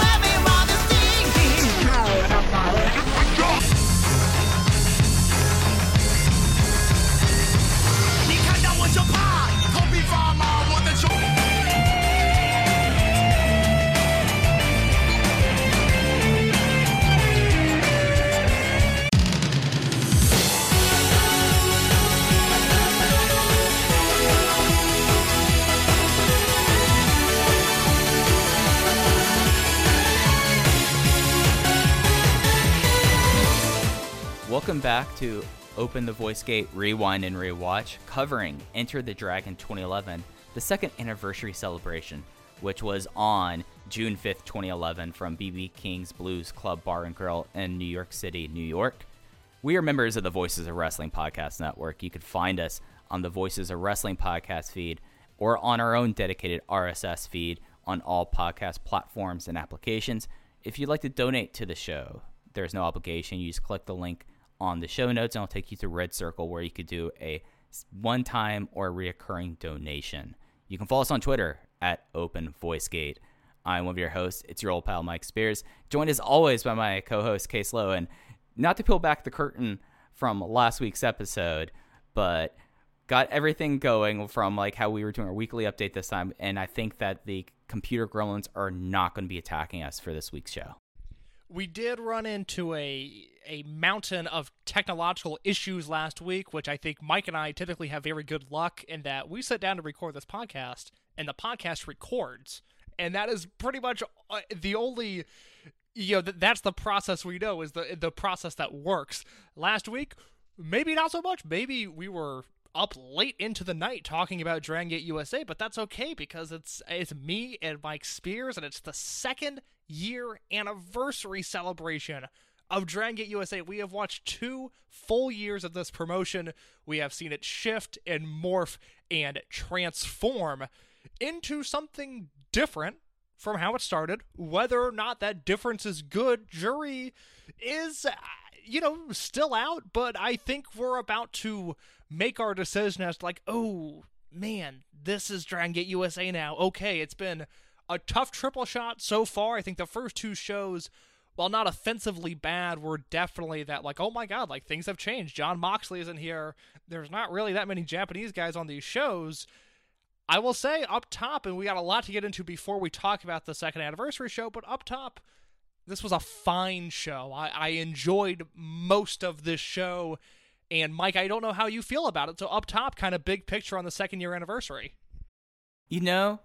Everyone Welcome back to Open the Voice Gate Rewind and Rewatch, covering Enter the Dragon 2011, the second anniversary celebration, which was on June 5th, 2011, from BB King's Blues Club Bar and Grill in New York City, New York. We are members of the Voices of Wrestling Podcast Network. You can find us on the Voices of Wrestling podcast feed or on our own dedicated RSS feed on all podcast platforms and applications. If you'd like to donate to the show, there's no obligation. You just click the link on the show notes and I'll take you to Red Circle where you could do a one time or reoccurring donation. You can follow us on Twitter at Open VoiceGate. I'm one of your hosts. It's your old pal Mike Spears, joined as always by my co-host Case Lowe. And not to peel back the curtain from last week's episode, but got everything going from like how we were doing our weekly update this time. And I think that the computer gremlins are not going to be attacking us for this week's show. we did run into a a mountain of technological issues last week, which I think Mike and I typically have very good luck in that we sit down to record this podcast and the podcast records, and that is pretty much uh, the only you know th- that's the process we know is the the process that works. Last week, maybe not so much. Maybe we were up late into the night talking about Dragon Gate USA, but that's okay because it's it's me and Mike Spears, and it's the second year anniversary celebration of Dragon Gate USA. We have watched two full years of this promotion. We have seen it shift and morph and transform into something different from how it started. Whether or not that difference is good, jury is, uh, you know, still out, but I think we're about to make our decision as like, oh, man, this is Dragon Gate USA now. Okay, it's been a tough triple shot so far. I think the first two shows, while not offensively bad, were definitely that, like, oh my god, like, things have changed. John Moxley isn't here. There's not really that many Japanese guys on these shows. I will say up top, and we got a lot to get into before we talk about the second anniversary show, but up top, this was a fine show. I, I enjoyed most of this show. And Mike, I don't know how you feel about it. So up top, kind of big picture on the second year anniversary. You know,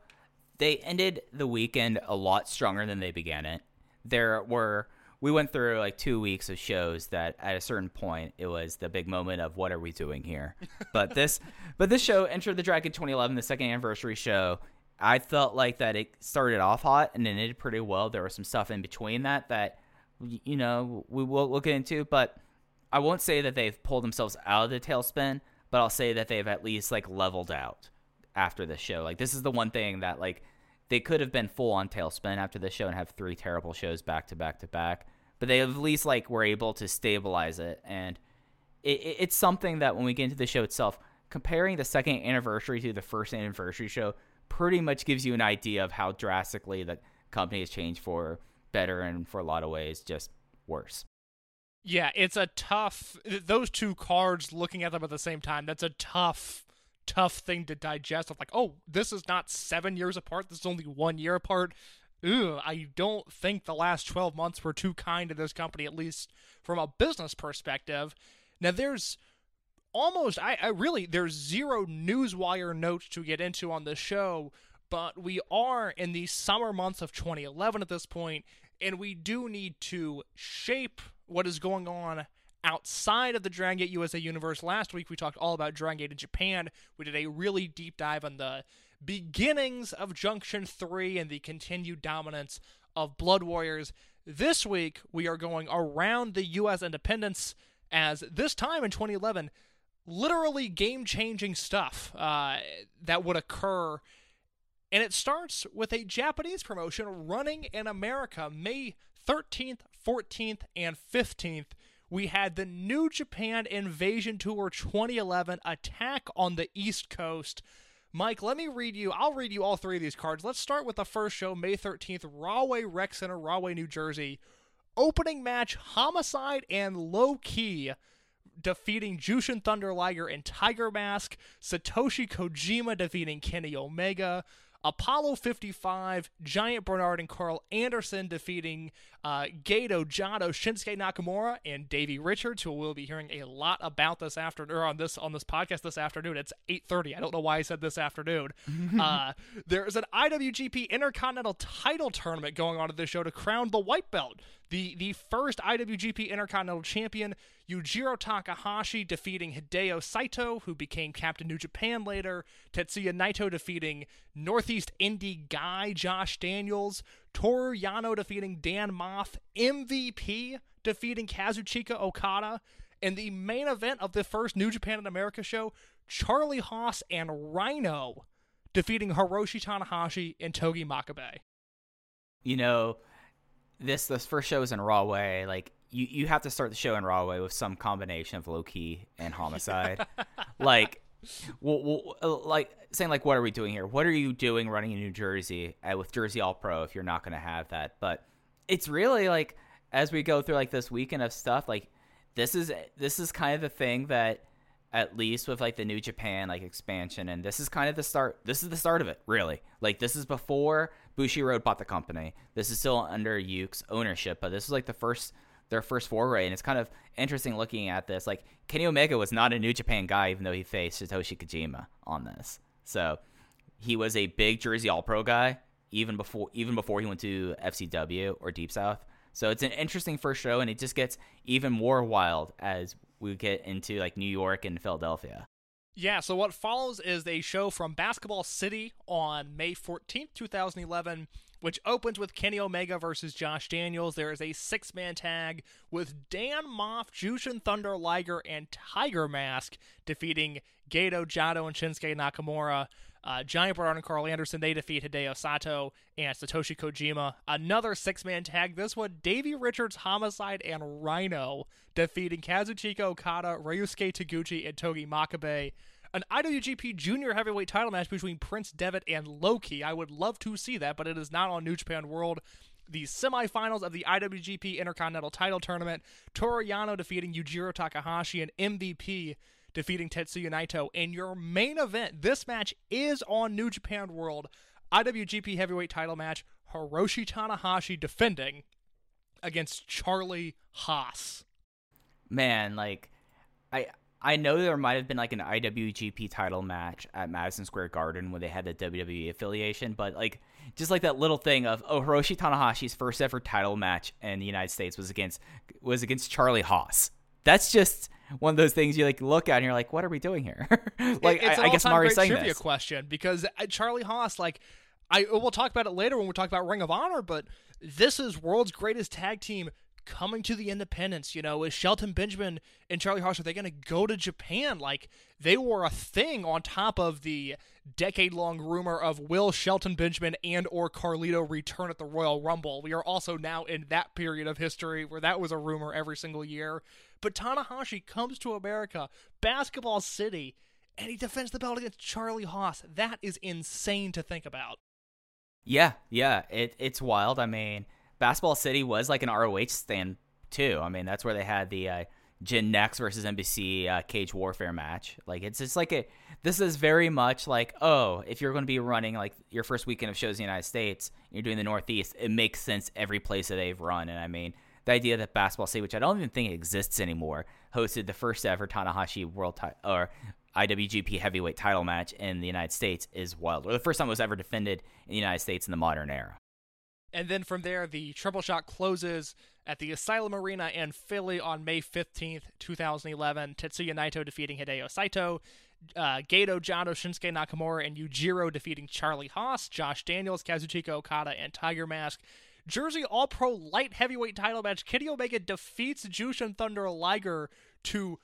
they ended the weekend a lot stronger than they began it. There were we went through like two weeks of shows that at a certain point it was the big moment of what are we doing here. But this but this show entered the Dragon 2011, the second anniversary show. I felt like that it started off hot and then it did pretty well. There was some stuff in between that that you know we will we'll get into, but I won't say that they've pulled themselves out of the tailspin, but I'll say that they've at least like leveled out after this show. Like this is the one thing that like they could have been full on tailspin after the show and have three terrible shows back to back to back, but they at least like were able to stabilize it and it, it, it's something that when we get into the show itself, comparing the second anniversary to the first anniversary show pretty much gives you an idea of how drastically the company has changed for better and for a lot of ways just worse. Yeah, it's a tough. Those two cards, looking at them at the same time, that's a tough, tough thing to digest. Of like, oh, this is not seven years apart. This is only one year apart. Ooh, I don't think the last 12 months were too kind to this company, at least from a business perspective. Now, there's almost, I, I really, there's zero newswire notes to get into on the show, but we are in the summer months of 2011 at this point, and we do need to shape what is going on outside of the Dragon Gate USA universe. Last week we talked all about Dragon Gate in Japan. We did a really deep dive on the beginnings of Junction 3 and the continued dominance of Blood Warriors. This week, we are going around the U.S. independence as this time in 2011, literally game changing stuff uh, that would occur. And it starts with a Japanese promotion running in America May 13th, 14th, and 15th. We had the New Japan Invasion Tour 2011 attack on the East Coast. Mike, let me read you. I'll read you all three of these cards. Let's start with the first show, May 13th, Rahway Rec Center, Rahway, New Jersey. Opening match, Homicide and Low Ki defeating Jushin Thunder Liger and Tiger Mask, Satoshi Kojima defeating Kenny Omega, Apollo 55, Giant Bernard and Carl Anderson defeating uh, Gato, Jado, Shinsuke Nakamura, and Davey Richards, who we'll be hearing a lot about this afternoon or on this on this podcast this afternoon. It's 8:30. I don't know why I said this afternoon. uh, there's an IWGP Intercontinental Title tournament going on at this show to crown the white belt. The the first IWGP Intercontinental Champion, Yujiro Takahashi defeating Hideo Saito, who became Captain New Japan later. Tetsuya Naito defeating Northeast Indie guy Josh Daniels. Toru Yano defeating Dan Maff. MVP defeating Kazuchika Okada. And the main event of the first New Japan in America show, Charlie Haas and Rhino defeating Hiroshi Tanahashi and Togi Makabe. you know, this this first show is in a raw way. Like you, you have to start the show in Rahway with some combination of Low Ki and homicide. like, well, well, uh, like saying like, what are we doing here? What are you doing running in New Jersey uh, with Jersey All Pro if you're not going to have that? But it's really like as we go through like this weekend of stuff, like this is this is kind of the thing that at least with like the new Japan like expansion and this is kind of the start this is the start of it really like this is before Bushiroad bought the company this is still under Yuke's ownership but this is like the first their first foray and it's kind of interesting looking at this like Kenny Omega was not a new Japan guy even though he faced Satoshi Kojima on this so he was a big Jersey All Pro guy even before even before he went to FCW or Deep South so it's an interesting first show and it just gets even more wild as we get into like New York and Philadelphia. Yeah, so what follows is a show from Basketball City on May 14th, 2011, which opens with Kenny Omega versus Josh Daniels. There is a six man tag with Dan Maff, Jushin Thunder Liger, and Tiger Mask defeating Gato, Jado, and Shinsuke Nakamura. Uh, Giant Bernard and Carl Anderson, they defeat Hideo Saito and Satoshi Kojima. Another six man tag. This one, Davey Richards, Homicide, and Rhino defeating Kazuchika Okada, Ryusuke Taguchi, and Togi Makabe. An IWGP Junior Heavyweight title match between Prince Devitt and Low Ki. I would love to see that, but it is not on New Japan World. The semifinals of the IWGP Intercontinental Title Tournament. Toru Yano defeating Yujiro Takahashi and MVP defeating Tetsuya Naito. And your main event, this match is on New Japan World. IWGP Heavyweight title match. Hiroshi Tanahashi defending against Charlie Haas. Man, like I I know there might have been like an IWGP title match at Madison Square Garden when they had the WWE affiliation, but like just like that little thing of oh Hiroshi Tanahashi's first ever title match in the United States was against was against Charlie Haas. That's just one of those things you like look at and you're like, what are we doing here? like it's I, an I guess I'm all-time already great saying trivia this. question because uh, Charlie Haas, like, I we'll talk about it later when we talk about Ring of Honor, but this is world's greatest tag team coming to the independence. You know, is Shelton Benjamin and Charlie Haas are they going to go to Japan? Like, they were a thing on top of the decade-long rumor of will Shelton Benjamin and or Carlito return at the Royal Rumble. We are also now in that period of history where that was a rumor every single year. But Tanahashi comes to America, Basketball City, and he defends the belt against Charlie Haas. That is insane to think about. Yeah, yeah, it it's wild. I mean, Basketball City was like an ROH stand too. I mean, that's where they had the uh, Jin versus NBC uh, Cage Warfare match. Like, it's just like a. This is very much like, oh, if you're going to be running like your first weekend of shows in the United States, you're doing the Northeast. It makes sense every place that they've run, and I mean. The idea that Basketball City, which I don't even think exists anymore, hosted the first ever Tanahashi World ti- or IWGP Heavyweight Title match in the United States is wild. Or the first time it was ever defended in the United States in the modern era. And then from there, the triple shot closes at the Asylum Arena in Philly on May 15th, 2011. Tetsuya Naito defeating Hideo Saito. uh, Gato, Jado, Shinsuke Nakamura, and Yujiro defeating Charlie Haas, Josh Daniels, Kazuchika Okada, and Tiger Mask. Jersey All Pro Light Heavyweight title match. Kenny Omega defeats Jushin Thunder Liger to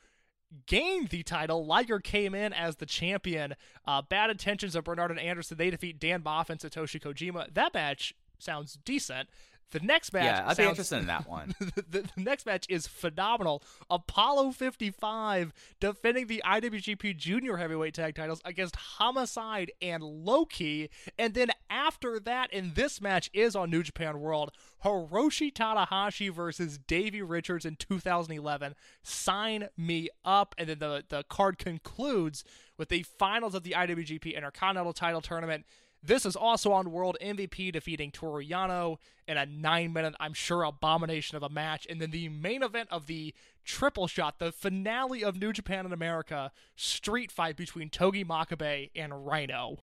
gain the title. Liger came in as the champion. Uh, bad intentions of Bernard and Anderson. They defeat Dan Maff and Satoshi Kojima. That match sounds decent. The next match, Yeah, I'd be interested in that one. the, the, the next match is phenomenal. Apollo 55 defending the IWGP Junior Heavyweight Tag titles against Homicide and Low Ki. And then after that, in this match is on New Japan World, Hiroshi Tanahashi versus Davey Richards in 2011. Sign me up. And then the, the card concludes with the finals of the IWGP Intercontinental title tournament. This is also on World MVP defeating Toru Yano in a nine minute, I'm sure, abomination of a match. And then the main event of the triple shot, the finale of New Japan and America, street fight between Togi Makabe and Rhino.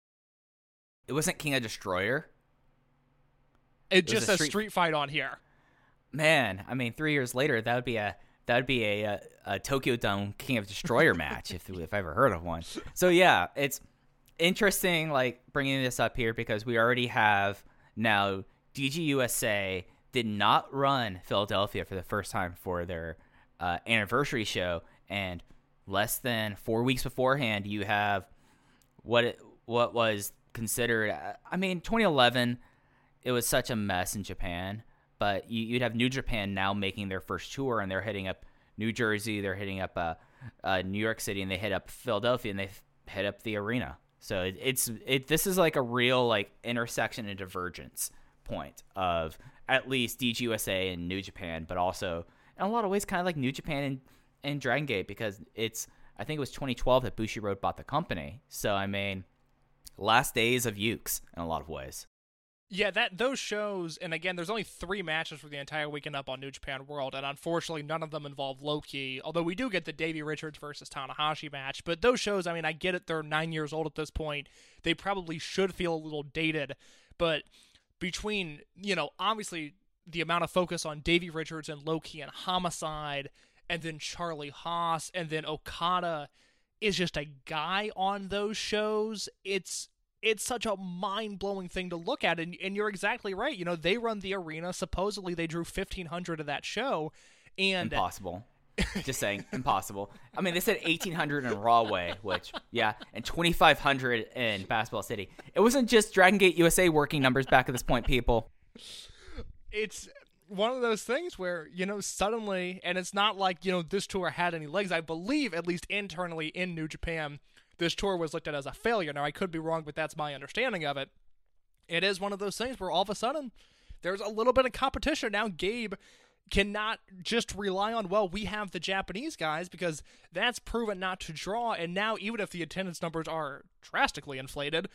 It wasn't King of Destroyer. It was just a says street- street fight on here. Man, I mean, three years later, that would be a that would be a, a, a Tokyo Dome King of Destroyer match if if I ever heard of one. So yeah, it's interesting, like bringing this up here because we already have now DG USA did not run Philadelphia for the first time for their uh, anniversary show, and less than four weeks beforehand, you have what it, what was considered. I mean, 2011, it was such a mess in Japan. But you, you'd have New Japan now making their first tour, and they're hitting up New Jersey, they're hitting up uh, uh, New York City, and they hit up Philadelphia, and they hit up the arena. So it, it's it. This is like a real like intersection and divergence point of at least DGUSA and New Japan, but also in a lot of ways kind of like New Japan and, and Dragon Gate because it's I think it was 2012 that Bushiroad bought the company. So I mean, last days of Yuke's in a lot of ways. Yeah, that those shows, and again, there's only three matches for the entire weekend up on New Japan World, and unfortunately, none of them involve Low Ki. Although we do get the Davey Richards versus Tanahashi match, but those shows, I mean, I get it; they're nine years old at this point. They probably should feel a little dated, but between you know, obviously, the amount of focus on Davey Richards and Low Ki and Homicide, and then Charlie Haas, and then Okada is just a guy on those shows. It's it's such a mind blowing thing to look at, and and you're exactly right. You know, they run the arena. Supposedly, they drew fifteen hundred of that show, and Impossible. Just saying, impossible. I mean, they said 1,800 in Rahway, which, yeah, and 2,500 in Basketball City. It wasn't just Dragon Gate USA working numbers back at this point, people. it's one of those things where you know suddenly, and it's not like you know this tour had any legs. I believe, at least internally in New Japan, this tour was looked at as a failure. Now I could be wrong, but that's my understanding of it. It is one of those things where all of a sudden there's a little bit of competition now. Gabe cannot just rely on well we have the japanese guys because that's proven not to draw and now even if the attendance numbers are drastically inflated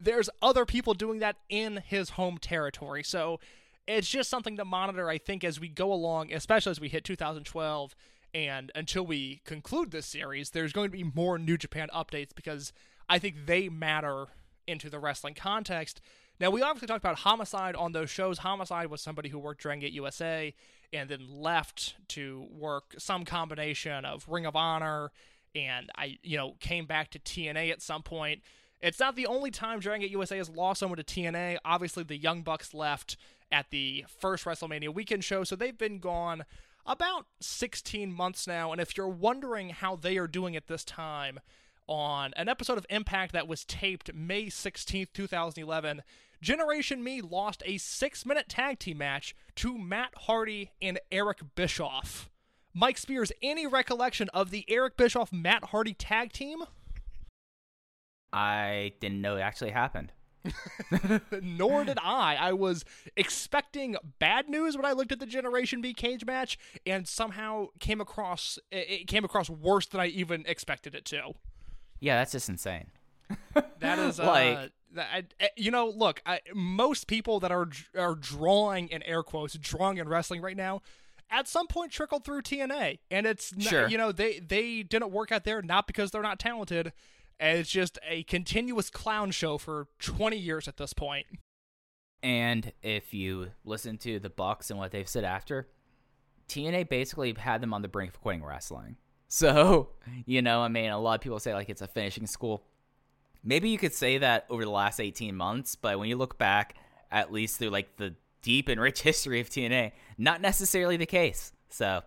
there's other people doing that in his home territory so it's just something to monitor i think as we go along especially as we hit 2012 and until we conclude this series there's going to be more new japan updates because i think they matter into the wrestling context now, we obviously talked about Homicide on those shows. Homicide was somebody who worked Dragon Gate USA and then left to work some combination of Ring of Honor and I, you know, came back to TNA at some point. It's not the only time Dragon Gate USA has lost someone to TNA. Obviously, the Young Bucks left at the first WrestleMania weekend show, so they've been gone about 16 months now. And if you're wondering how they are doing at this time, on an episode of Impact that was taped May 16th, 2011, Generation Me lost a six minute tag team match to Matt Hardy and Eric Bischoff. Mike Spears, any recollection of the Eric Bischoff Matt Hardy tag team? I didn't know it actually happened. Nor did I. I was expecting bad news when I looked at the Generation B cage match, and somehow came across it came across worse than I even expected it to. Yeah, that's just insane. That is uh, Like- I- you know, look, I, most people that are are drawing in air quotes, drawing in wrestling right now, at some point trickled through TNA, and it's Sure. you know they they didn't work out there not because they're not talented. It's just a continuous clown show for 20 years at this point. And if you listen to the Bucks and what they've said after, TNA basically had them on the brink of quitting wrestling. So, you know, I mean, a lot of people say like it's a finishing school. Maybe you could say that over the last 18 months, but when you look back, at least through like the deep and rich history of TNA, not necessarily the case. So,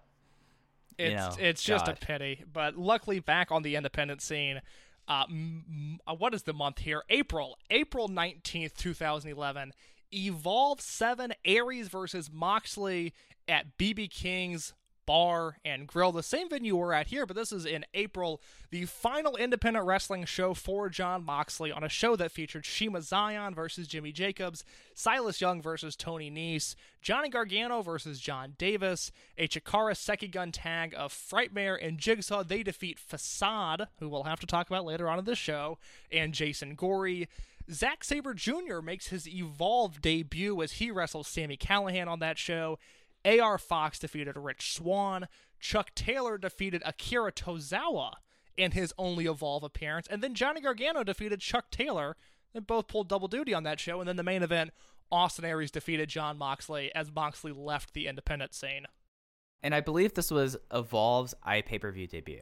It's you know, it's just a pity, but luckily back on the independent scene. Uh, m- uh, what is the month here? April, April nineteenth, two thousand eleven. Evolve Seven Aries versus Moxley at BB King's Bar and Grill, the same venue we're at here, but this is in April. The final independent wrestling show for John Moxley on a show that featured Shiima Xion versus Jimmy Jacobs, Silas Young versus Tony Nese, Johnny Gargano versus John Davis, a Chikara Sekigun tag of Frightmare and Jigsaw. They defeat Facade, who we'll have to talk about later on in this show, and Jason Gory. Zack Sabre Jr. makes his Evolve debut as he wrestles Sami Callihan on that show. AR Fox defeated Rich Swann. Chuck Taylor defeated Akira Tozawa in his only Evolve appearance. And then Johnny Gargano defeated Chuck Taylor. They both pulled double duty on that show. And then the main event, Austin Aries defeated John Moxley as Moxley left the independent scene. And I believe this was Evolve's i pay per view debut.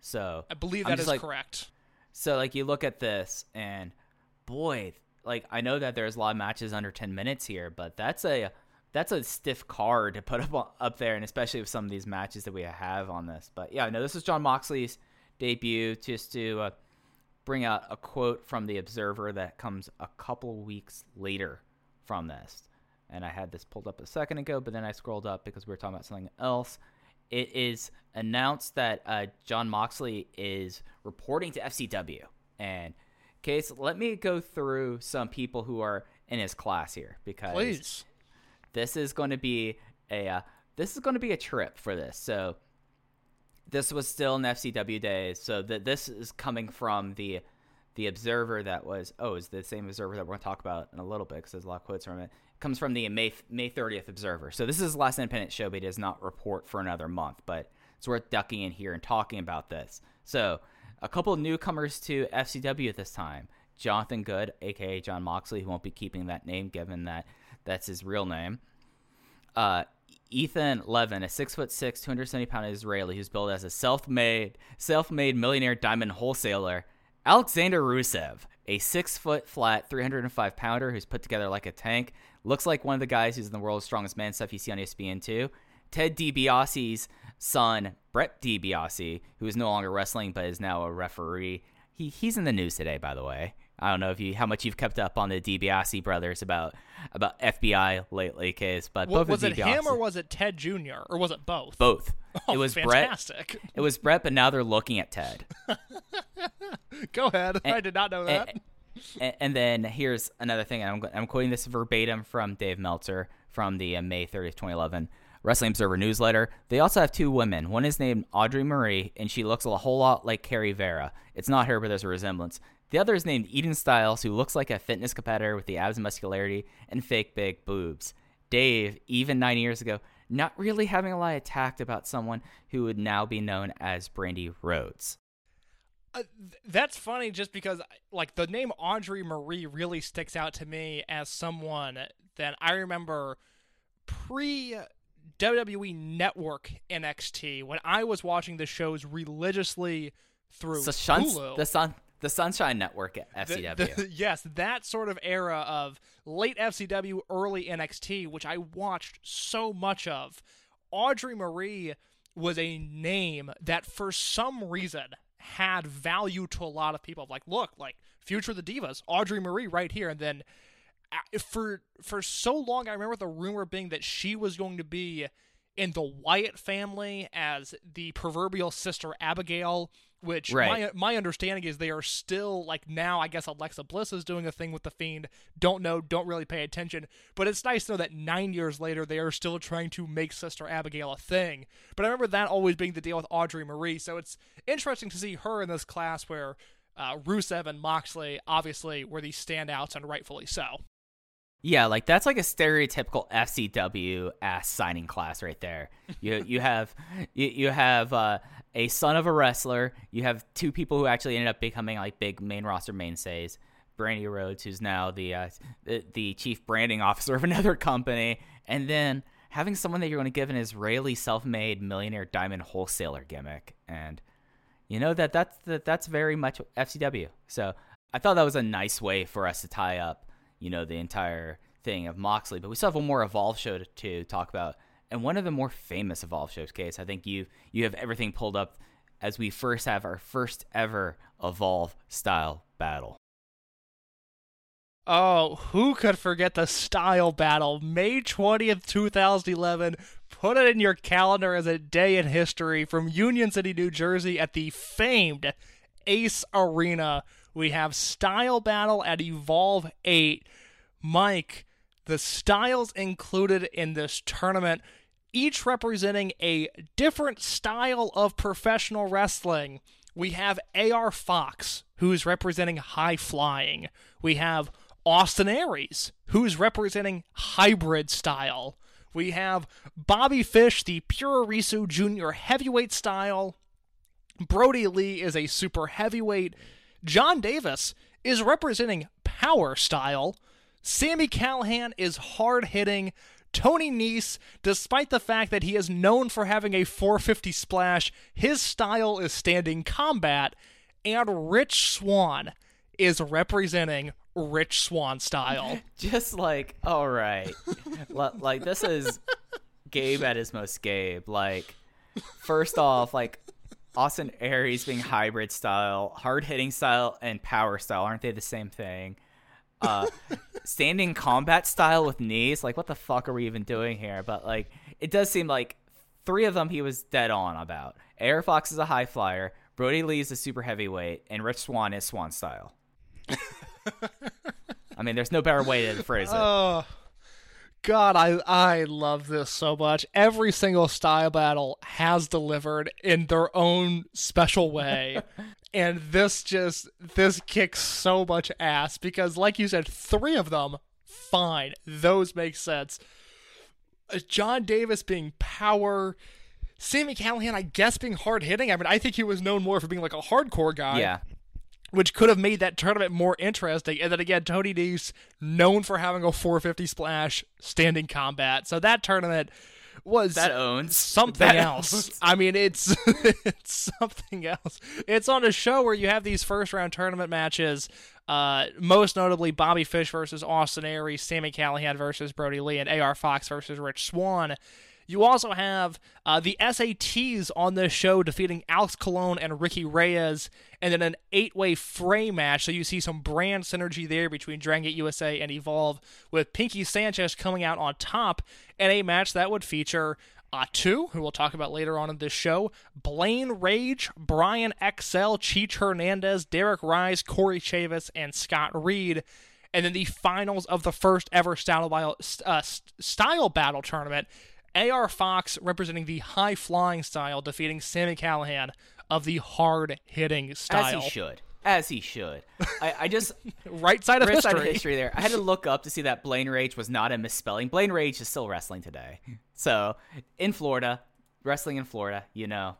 So I believe that is like- correct. So like you look at this and boy, like I know that there's a lot of matches under 10 minutes here, but that's a that's a stiff card to put up up there and especially with some of these matches that we have on this. But yeah, no, this is John Moxley's debut just to uh, bring out a quote from the Observer that comes a couple weeks later from this. And I had this pulled up a second ago, but then I scrolled up because we were talking about something else. It is announced that uh, John Moxley is reporting to FCW. And, Case, let me go through some people who are in his class here because Please. This is going to be a uh, this is going to be a trip for this. So this was still an FCW day, So that this is coming from the the observer that was oh is the same observer that we're going to talk about in a little bit because there's a lot of quotes from it. it comes from the May May 30th observer. So this is last independent show, but it does not report for another month. But it's worth ducking in here and talking about this. So a couple newcomers to FCW this time. Jonathan Good, aka John Moxley, who won't be keeping that name given that that's his real name. Uh, Ethan Levin, a six foot six, 270 pound Israeli who's billed as a self made self made millionaire diamond wholesaler. Alexander Rusev, a six foot flat, 305 pounder who's put together like a tank. Looks like one of the guys who's in the world's strongest man stuff you see on ESPN too. Ted DiBiase's son, Brett DiBiase, who is no longer wrestling but is now a referee. He he's in the news today, by the way. I don't know if you how much you've kept up on the DiBiase brothers about about FBI lately, case, but Wa- both was it him or was it Ted Jr. or was it both? both? Oh, it was fantastic. Brett. It was Brett, but now they're looking at Ted. Go ahead. I did not know that. and, and then here's another thing. and I'm, I'm quoting this verbatim from Dave Meltzer from the uh, May 30th, 2011 Wrestling Observer newsletter. They also have two women. One is named Audrey Marie, and she looks a whole lot like Carrie Vera. It's not her, but there's a resemblance. The other is named Eden Stiles, who looks like a fitness competitor with the abs and muscularity and fake big boobs. Dave, even nine years ago, not really having a lot of tact about someone who would now be known as Brandi Rhodes. Uh, th- that's funny just because like the name Audrey Marie really sticks out to me as someone that I remember pre WWE Network NXT when I was watching the shows religiously through So Shuns- Hulu. the Sun, the Sunshine Network at FCW. the- yes, that sort of era of late FCW, early NXT, which I watched so much of. Audrey Marie was a name that, for some reason, had value to a lot of people. Like, look, like Future of the Divas, Audrey Marie right here, and then uh, for for so long, I remember the rumor being that she was going to be in the Wyatt family as the proverbial sister Abigail, which Right. my my understanding is they are still like now. I guess Alexa Bliss is doing a thing with the Fiend. Don't know, don't really pay attention. But it's nice to know that nine years later they are still trying to make Sister Abigail a thing. But I remember that always being the deal with Audrey Marie. So it's interesting to see her in this class where. Uh, Rusev and Moxley obviously were these standouts, and rightfully so. Yeah, like that's like a stereotypical FCW ass signing class right there. You you have you, you have uh, a son of a wrestler. You have two people who actually ended up becoming like big main roster mainstays. Brandi Rhodes, who's now the uh, the, the chief branding officer of another company, and then having someone that you're going to give an Israeli self-made millionaire diamond wholesaler gimmick, and you know that that's that, that's very much FCW. So I thought that was a nice way for us to tie up, you know, the entire thing of Moxley. But we still have one more Evolve show to, to talk about, and one of the more famous Evolve shows. Case I think you you have everything pulled up as we first have our first ever Evolve style battle. Oh, who could forget the style battle? May 20th, 2011. Put it in your calendar as a day in history from Union City, New Jersey at the famed Ace Arena. We have Style Battle at Evolve 8. Mike, the styles included in this tournament, each representing a different style of professional wrestling. We have AR Fox, who's representing high flying. We have Austin Aries, who's representing hybrid style. We have Bobby Fish, the Puroresu Junior heavyweight style. Brodie Lee is a super heavyweight. John Davis is representing power style. Sami Callihan is hard hitting. Tony Nese, despite the fact that he is known for having a 450 splash, his style is standing combat. And Rich Swann is representing Rich Swann style. Just like, all right, like this is Gabe at his most Gabe. Like, first off, like Austin Aries being hybrid style, hard hitting style, and power style aren't they the same thing? Uh, standing combat style with knees, like what the fuck are we even doing here? But like, it does seem like three of them he was dead on about. AR Fox is a high flyer, Brodie Lee is a super heavyweight, and Rich Swann is Swann style. I mean, there's no better way to phrase it. Oh God, I I love this so much. Every single style battle has delivered in their own special way. and this just this kicks so much ass because like you said, three of them, fine. Those make sense. Uh, John Davis being power Sami Callihan, I guess, being hard hitting. I mean, I think he was known more for being like a hardcore guy yeah. Which could have made that tournament more interesting. And then again, Tony Nese, known for having a 450 splash, standing combat. So that tournament was That owns. something That else. owns. I mean, it's it's something else. It's on a show where you have these first round tournament matches. Uh, most notably, Bobby Fish versus Austin Aries, Sami Callihan versus Brodie Lee, and AR Fox versus Rich Swann. You also have uh, the SATs on this show defeating Alex Colon and Ricky Reyes, and then an eight-way fray match. So you see some brand synergy there between Dragon Gate USA and Evolve, with Pinky Sanchez coming out on top in a match that would feature uh, two, who we'll talk about later on in this show, Blaine Rage, Brian XL, Cheech Hernandez, Derek Rise, Corey Chavis, and Scott Reed. And then the finals of the first ever style, uh, style battle tournament, AR Fox representing the high flying style, defeating Sami Callihan of the hard hitting style. As he should. As he should. I, I just Right side of right history. side of history there. I had to look up to see that Blaine Rage was not a misspelling. Blaine Rage is still wrestling today. So in Florida, wrestling in Florida, you know,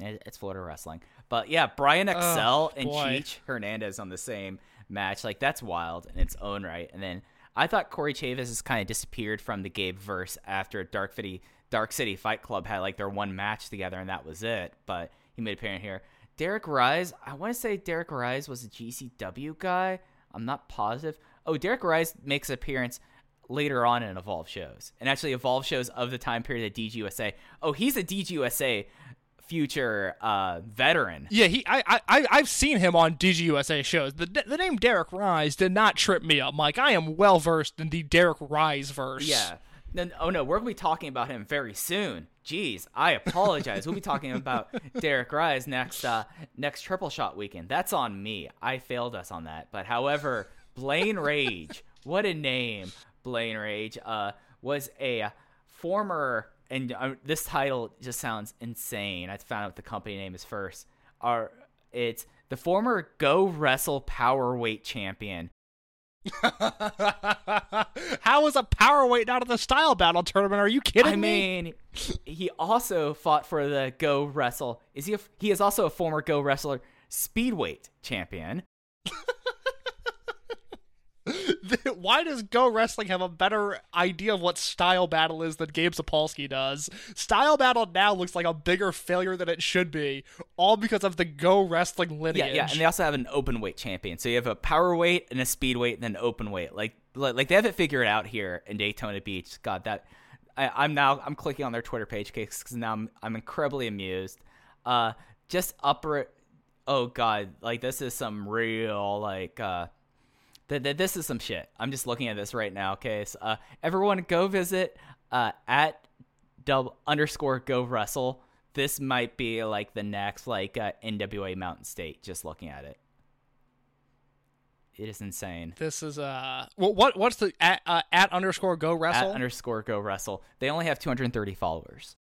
it- it's Florida wrestling. But yeah, Brian XL Oh, and boy. Cheech Hernandez on the same match, like that's wild in its own right. And then I thought Corey Chavis has kind of disappeared from the Gabe verse after Dark City Dark City Fight Club had like their one match together and that was it. But he made apparent here. Derek Rise, I want to say Derek Rise was a GCW guy. I'm not positive. Oh, Derek Rise makes an appearance later on in Evolve shows, and actually Evolve shows of the time period at DGUSA. Oh, he's a DGUSA future uh, veteran. Yeah, he. I, I, I- I've seen him on DGUSA shows. The, the name Derek Rise did not trip me up, Mike. I am well versed in the Derek Rise verse. Yeah. Then, oh no, we're gonna be talking about him very soon. Jeez, I apologize. we'll be talking about Derek Rise next uh, next triple shot weekend. That's on me. I failed us on that. But however, Blaine Rage, what a name, Blaine Rage, uh, was a former and uh, this title just sounds insane. I found out what the company name is first. Are it's the former Go Wrestle Power Weight Champion How is a power weight not at the style battle tournament? Are you kidding I me? mean, he also fought for the Go Wrestle. Is he? A, he is also a former Go Wrestler speedweight champion. Why does Go Wrestling have a better idea of what Style Battle is than Gabe Sapolsky does? Style Battle now looks like a bigger failure than it should be, all because of the Go Wrestling lineage. Yeah, yeah, and they also have an open weight champion. So you have a power weight and a speed weight and an open weight. Like, like they have it figured out here in Daytona Beach. God, that I, I'm now I'm clicking on their Twitter page because now I'm I'm incredibly amused. Uh, just upper. Oh God, like this is some real like uh. Th- th- this is some shit. I'm just looking at this right now. Okay, so, uh, everyone go visit uh, at double underscore go wrestle. This might be like the next like uh, NWA Mountain State. Just looking at it, it is insane. This is uh, what what what's the at, uh, at underscore Go wrestle At underscore go wrestle. They only have 230 followers.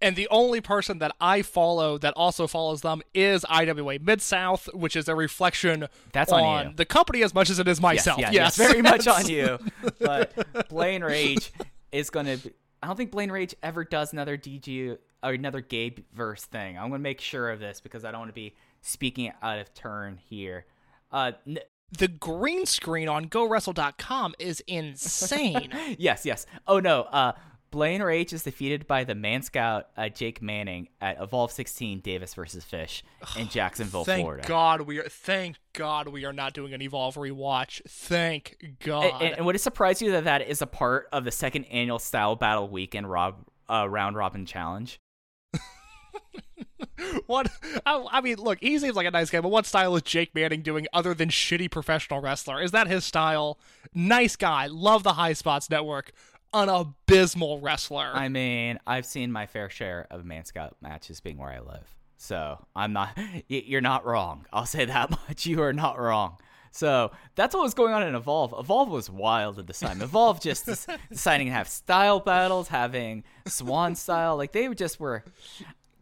And the only person that I follow that also follows them is IWA Mid South, which is a reflection That's on you. the company as much as it is myself. Yes, Yes, yeah, yes, very much on you. But Blaine Rage is going to. I don't think Blaine Rage ever does another DG or another Gabe verse thing. I'm going to make sure of this because I don't want to be speaking out of turn here. Uh, n- The green screen on GoWrestle.com is insane. yes, yes. Oh no. Uh, Blaine Rage is defeated by the Man Scout uh, Jake Manning at Evolve 16 Davis versus Fish in Jacksonville, thank Florida. God we are. Thank God we are not doing an Evolve rewatch. Thank God. And, and would it surprise you that that is a part of the second annual Style Battle Weekend Rob uh, Round Robin Challenge? What? I, I mean, look, he seems like a nice guy, but what style is Jake Manning doing other than shitty professional wrestler? Is that his style? Nice guy. Love the Highspots Network. An abysmal wrestler. I mean, I've seen my fair share of Man Scout matches being where I live. So I'm not, you're not wrong. I'll say that much. You are not wrong. So that's what was going on in Evolve. Evolve was wild at this time. Evolve just deciding to have style battles, having Swann style. Like they just were.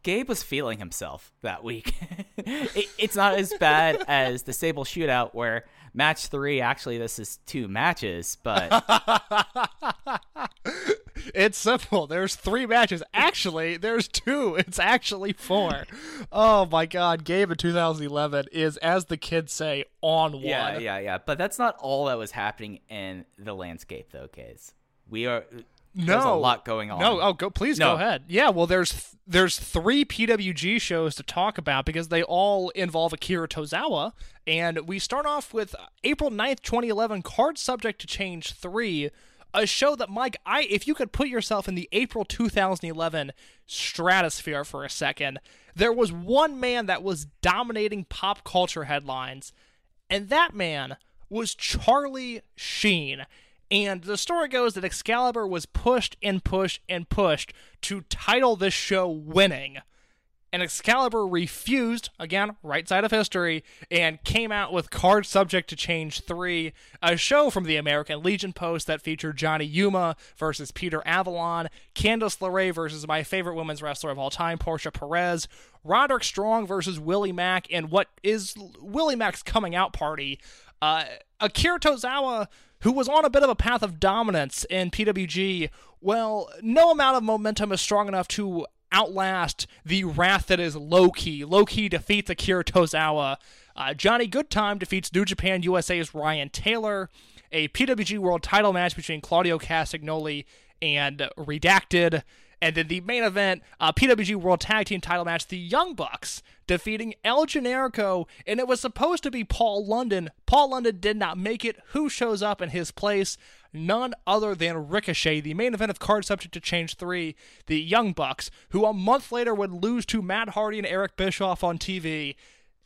Gabe was feeling himself that week. it, it's not as bad as the Sable Shootout, where match three actually this is two matches, but It's simple. There's three matches. Actually, there's two. It's actually four. Oh my God, Gabe in 2011 is, as the kids say, on one. Yeah, yeah, yeah. But that's not all that was happening in the landscape, though, kids. We are. No, There's a lot going on. No, oh, go please No. go ahead. Yeah, well, there's th- there's three PWG shows to talk about because they all involve Akira Tozawa, and we start off with April 9th, 2011, Card Subject to Change three, a show that Mike, I if you could put yourself in the April 2011 stratosphere for a second, there was one man that was dominating pop culture headlines, and that man was Charlie Sheen. And the story goes that Excalibur was pushed and pushed and pushed to title this show winning. And Excalibur refused, again, right side of history, and came out with Card Subject to Change 3, a show from the American Legion Post that featured Johnny Yuma versus Peter Avalon, Candice LeRae versus my favorite women's wrestler of all time, Portia Perez, Roderick Strong versus Willie Mack, and what is Willie Mack's coming out party. Uh, Akira Tozawa, who was on a bit of a path of dominance in PWG, well, no amount of momentum is strong enough to outlast the wrath that is Low Ki. Loki defeats Akira Tozawa. Uh, Johnny Goodtime defeats New Japan USA's Ryan Taylor. A PWG World title match between Claudio Castagnoli and Redacted. And then the main event, uh, PWG World Tag Team title match, the Young Bucks defeating El Generico, and it was supposed to be Paul London. Paul London did not make it. Who shows up in his place? None other than Ricochet, the main event of Card Subject to Change 3, the Young Bucks, who a month later would lose to Matt Hardy and Eric Bischoff on TV.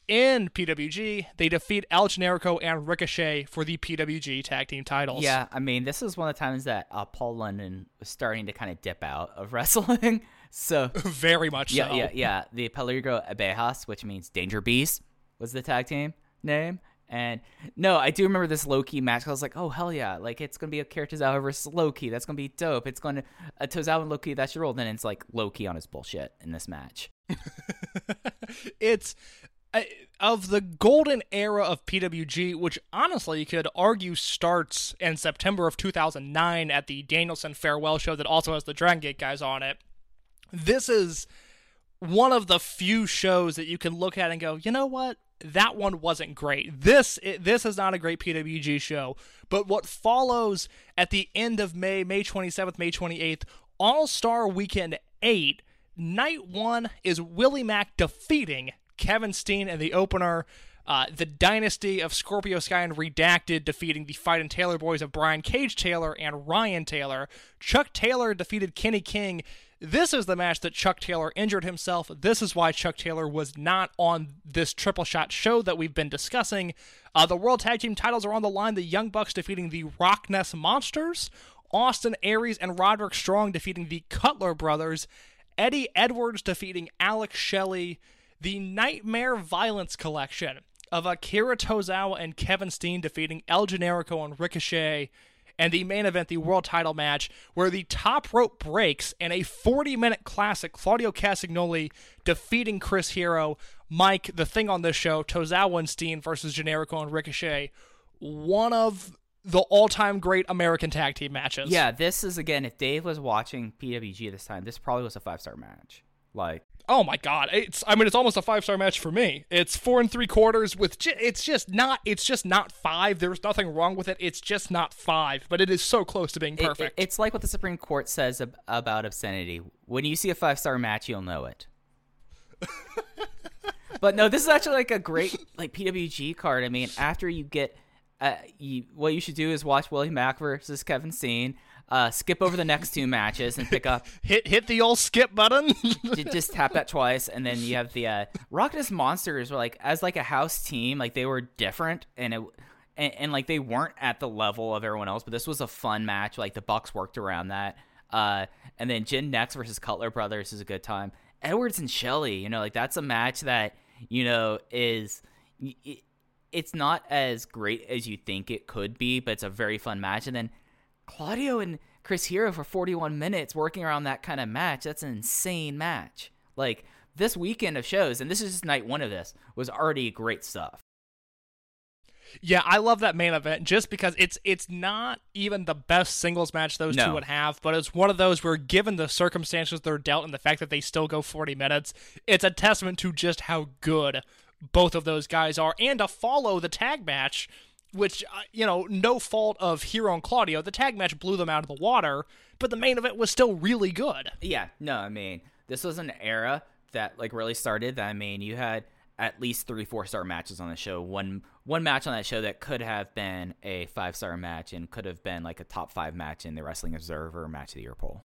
In PWG, they defeat El Generico and Ricochet for the PWG tag team titles. Yeah, I mean, this is one of the times that uh, Paul London was starting to kind of dip out of wrestling. So, Very much yeah, so. yeah, yeah. The Peligro Abejas, which means Danger Beast, was the tag team name. And no, I do remember this Low Ki match. I was like, oh hell yeah! Like it's gonna be a characters out versus Low Ki. That's gonna be dope. It's gonna a Tozawa and Low Ki. That's your role. Then it's like Low Ki on his bullshit in this match. it's uh, of the golden era of PWG, which honestly you could argue starts in September of 2009 at the Danielson Farewell show that also has the Dragon Gate guys on it. This is one of the few shows that you can look at and go, you know what? that one wasn't great. This this is not a great PWG show. But what follows at the end of May, May 27th, May 28th, All Star Weekend 8, night one is Willie Mack defeating Kevin Steen in the opener. Uh, the Dynasty of Scorpio Sky and Redacted defeating the Fight and Taylor boys of Brian Cage Taylor and Ryan Taylor. Chuck Taylor defeated Kenny King. This is the match that Chuck Taylor injured himself. This is why Chuck Taylor was not on this triple shot show that we've been discussing. Uh, the World Tag Team titles are on the line. The Young Bucks defeating the RockNES Monsters. Austin Aries and Roderick Strong defeating the Cutler Brothers. Eddie Edwards defeating Alex Shelley. The Nightmare Violence Collection of Akira Tozawa and Kevin Steen defeating El Generico and Ricochet. And the main event, the world title match, where the top rope breaks and a 40 minute classic, Claudio Castagnoli defeating Chris Hero. Mike, the thing on this show, Tozawa versus Generico and Ricochet. One of the all time great American tag team matches. Yeah, this is again. If Dave was watching PWG this time, this probably was a five star match. Like, Oh my god. It's I mean it's almost a five star match for me. It's four and three quarters with ju- it's just not it's just not five. There's nothing wrong with it. It's just not five, but it is so close to being it- it- perfect. it's like what the Supreme Court says ab- about obscenity. When you see a five star match, you'll know it. but no, this is actually like a great like PWG card. I mean, after you get, uh, you, what you should do is watch Willie Mack versus Kevin Steen. Uh, skip over the next two matches and pick up hit hit the old skip button. Just tap that twice and then you have the uh RockNES Monsters were like as like a house team like they were different and it and, and like they weren't at the level of everyone else but this was a fun match like the Bucks worked around that uh and then Gen Next versus Cutler Brothers is a good time Edwards and Shelley you know like that's a match that you know is it, it's not as great as you think it could be but it's a very fun match and then Claudio and Chris Hero for 41 minutes working around that kind of match. That's an insane match. Like this weekend of shows, and this is just night one of this, was already great stuff. yeah, I love that main event just because it's it's not even the best singles match those two would have, but it's one of those where given the circumstances they're dealt and the fact that they still go 40 minutes, it's a testament to just how good both of those guys are and to follow the tag match which uh, you know no fault of Hero and Claudio the tag match blew them out of the water but the main event was still really good Yeah, no, I mean, this was an era that like really started. That I mean, you had at least three four star matches on the show. One one match on that show that could have been a five star match and could have been like a top five match in the Wrestling Observer Match of the Year poll.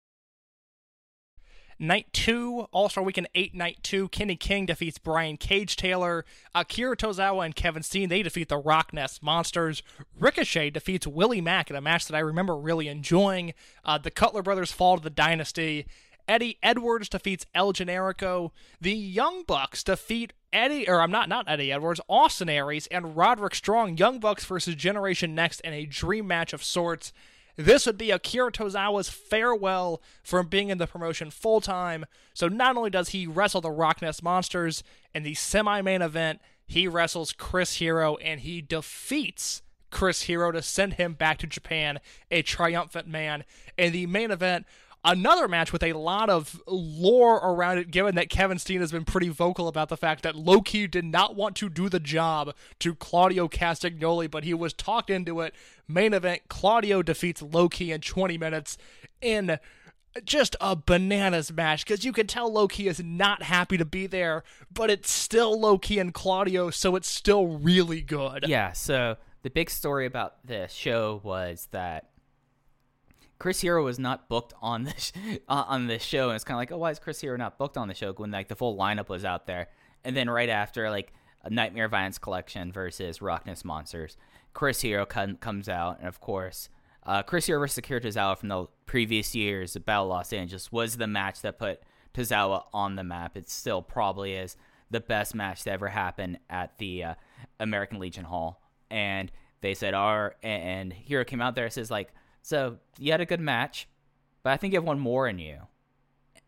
Night two, All Star Weekend 8, Night 2, Kenny King defeats Brian Cage Taylor. Akira Tozawa and Kevin Steen, they defeat the RockNES Monsters. Ricochet defeats Willie Mack in a match that I remember really enjoying. Uh, the Cutler Brothers fall to the Dynasty. Eddie Edwards defeats El Generico. The Young Bucks defeat Eddie, or I'm not, not Eddie Edwards, Austin Aries and Roderick Strong. Young Bucks versus Generation Next in a dream match of sorts. This would be Akira Tozawa's farewell from being in the promotion full time. So not only does he wrestle the RockNES Monsters in the semi main event, he wrestles Chris Hero and he defeats Chris Hero to send him back to Japan, a triumphant man. In the main event, another match with a lot of lore around it, given that Kevin Steen has been pretty vocal about the fact that Low Ki did not want to do the job to Claudio Castagnoli, but he was talked into it. Main event Claudio defeats Low Ki in 20 minutes in just a bananas match because you can tell Low Ki is not happy to be there, but it's still Low Ki and Claudio, so it's still really good. Yeah, so the big story about this show was that Chris Hero was not booked on this uh, on this show, and it's kind of like, oh, why is Chris Hero not booked on the show when like the full lineup was out there? And then right after, like Nightmare Violence Collection versus RockNES Monsters, Chris Hero com- comes out, and of course, uh, Chris Hero versus Akira Tozawa from the previous years, Battle Los Angeles, was the match that put Tozawa on the map. It still probably is the best match to ever happen at the uh, American Legion Hall. And they said, "Our and Hero came out there and says like, so you had a good match, but I think you have one more in you."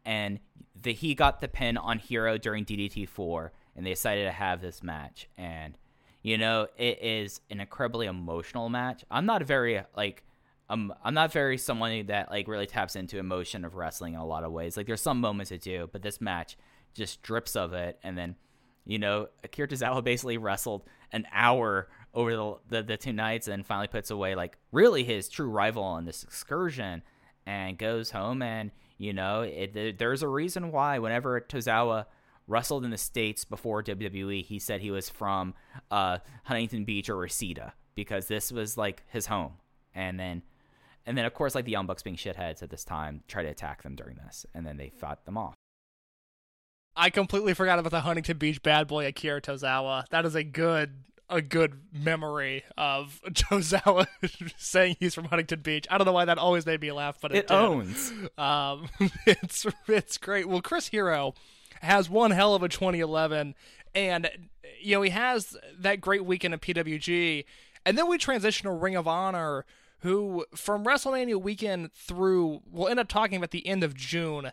And the, he got the pin on Hero during DDT four, and they decided to have this match. And you know, it is an incredibly emotional match. I'm not very like um, I'm not very someone that like really taps into emotion of wrestling in a lot of ways. Like there's some moments I do, but this match just drips of it. And then, You know, Akira Tozawa basically wrestled an hour over the, the the two nights and finally puts away like really his true rival on this excursion and goes home and you know it, there- there's a reason why whenever Tozawa wrestled in the states before WWE he said he was from uh, Huntington Beach or Reseda because this was like his home and then and then of course like the Young Bucks being shitheads at this time try to attack them during this and then they fought them off. I completely forgot about the Huntington Beach bad boy Akira Tozawa. That is a good a good memory of Tozawa saying he's from Huntington Beach. I don't know why that always made me laugh, but it, It owns. Um, it's it's great. Well, Chris Hero has one hell of a 2011, and you know he has that great weekend at PWG, and then we transition to Ring of Honor, who from WrestleMania weekend through we'll end up talking about the end of June.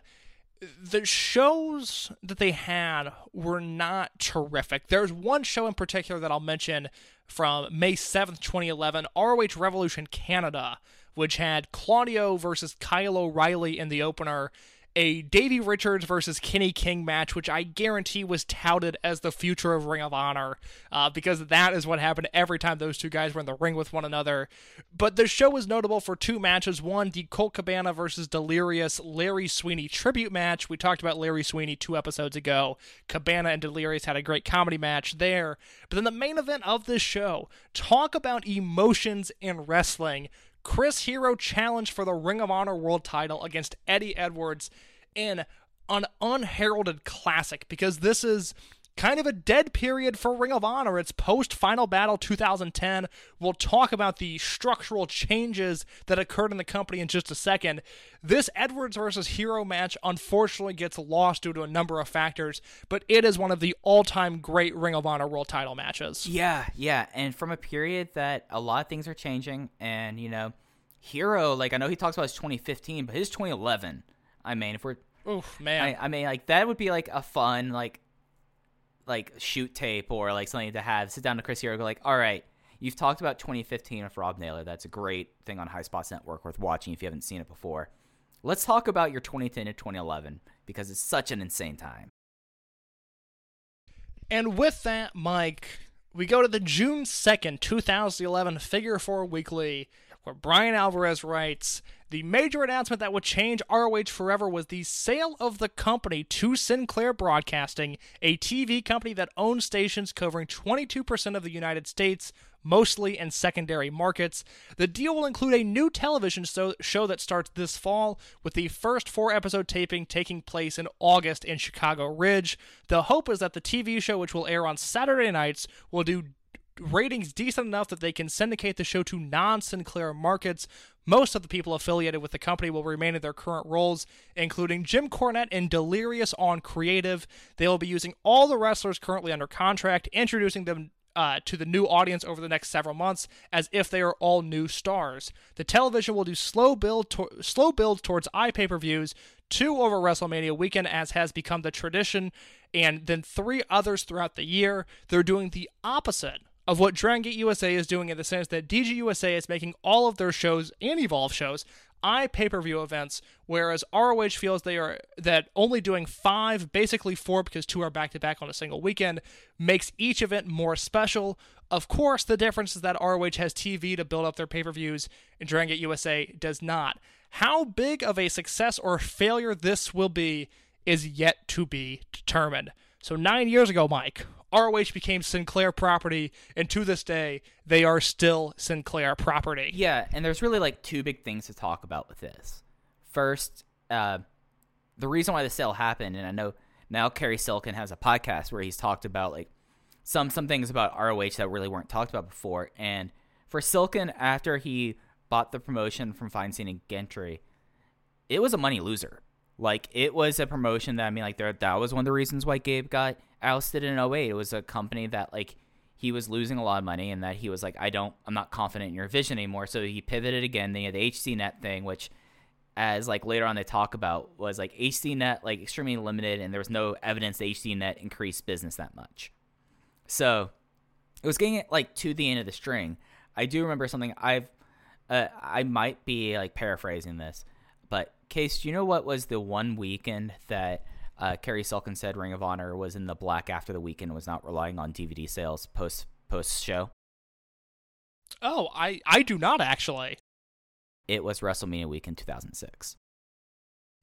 The shows that they had were not terrific. There's one show in particular that I'll mention from May 7th, 2011, ROH Revolution Canada, which had Claudio versus Kyle O'Reilly in the opener, a Davey Richards versus Kenny King match, which I guarantee was touted as the future of Ring of Honor, uh, because that is what happened every time those two guys were in the ring with one another. But the show was notable for two matches. One, the Colt Cabana versus Delirious Larry Sweeney tribute match. We talked about Larry Sweeney two episodes ago. Cabana and Delirious had a great comedy match there. But then the main event of this show, talk about emotions in wrestling. Chris Hero challenged for the Ring of Honor World title against Eddie Edwards in an unheralded classic because this is kind of a dead period for Ring of Honor. It's post Final Battle 2010. We'll talk about the structural changes that occurred in the company in just a second. This Edwards versus Hero match unfortunately gets lost due to a number of factors, but it is one of the all time great Ring of Honor World title matches. Yeah, yeah, and from a period that a lot of things are changing, and you know, Hero, like I know he talks about his 2015, but his 2011. I mean, if we're, Oof, man. I, I mean, like that would be like a fun like, like shoot tape or like something to have. Sit down to Chris Hero, go like, all right, you've talked about 2015 with Rob Naylor. That's a great thing on Highspots Network, worth watching if you haven't seen it before. Let's talk about your 2010 to 2011 because it's such an insane time. And with that, Mike, we go to the June 2nd, 2011 Figure 4 Weekly, where Bryan Alvarez writes The major announcement that would change ROH forever was the sale of the company to Sinclair Broadcasting, a TV company that owns stations covering 22% of the United States, mostly in secondary markets. The deal will include a new television show that starts this fall, with the first four episode taping taking place in August in Chicago Ridge. The hope is that the TV show, which will air on Saturday nights, will do ratings decent enough that they can syndicate the show to non Sinclair markets. Most of the people affiliated with the company will remain in their current roles, including Jim Cornette and Delirious on creative. They will be using all the wrestlers currently under contract, introducing them uh, to the new audience over the next several months as if they are all new stars. The television will do slow build to- slow builds towards iPay per views, two over WrestleMania weekend as has become the tradition, and then three others throughout the year. They're doing the opposite of what Dragon Gate USA is doing in the sense that DG USA is making all of their shows and Evolve shows i pay-per-view events, whereas ROH feels they are that only doing five, basically four because two are back-to-back on a single weekend, makes each event more special. Of course, the difference is that ROH has TV to build up their pay-per-views, and Dragon Gate USA does not. How big of a success or failure this will be is yet to be determined. So nine years ago, Mike, ROH became Sinclair property, and to this day, they are still Sinclair property. Yeah, and there's really like two big things to talk about with this. First, uh, the reason why the sale happened, and I know now Cary Silkin has a podcast where he's talked about like some some things about ROH that really weren't talked about before. And for Silkin, after he bought the promotion from Feinstein and Gentry, it was a money loser. Like it was a promotion that I mean, like there that was one of the reasons why Gabe got ousted in 08. It was a company that like he was losing a lot of money and that he was like, I don't, I'm not confident in your vision anymore. So he pivoted again. Then he had the HDNet thing, which, as like later on they talk about, was like HDNet like extremely limited, and there was no evidence that HDNet increased business that much. So it was getting it like to the end of the string. I do remember something I've, uh, I might be like paraphrasing this, case, do you know what was the one weekend that Uh, Cary Silkin said Ring of Honor was in the black after the weekend, was not relying on DVD sales post post show. Oh, I I do not actually. It was WrestleMania week in 2006.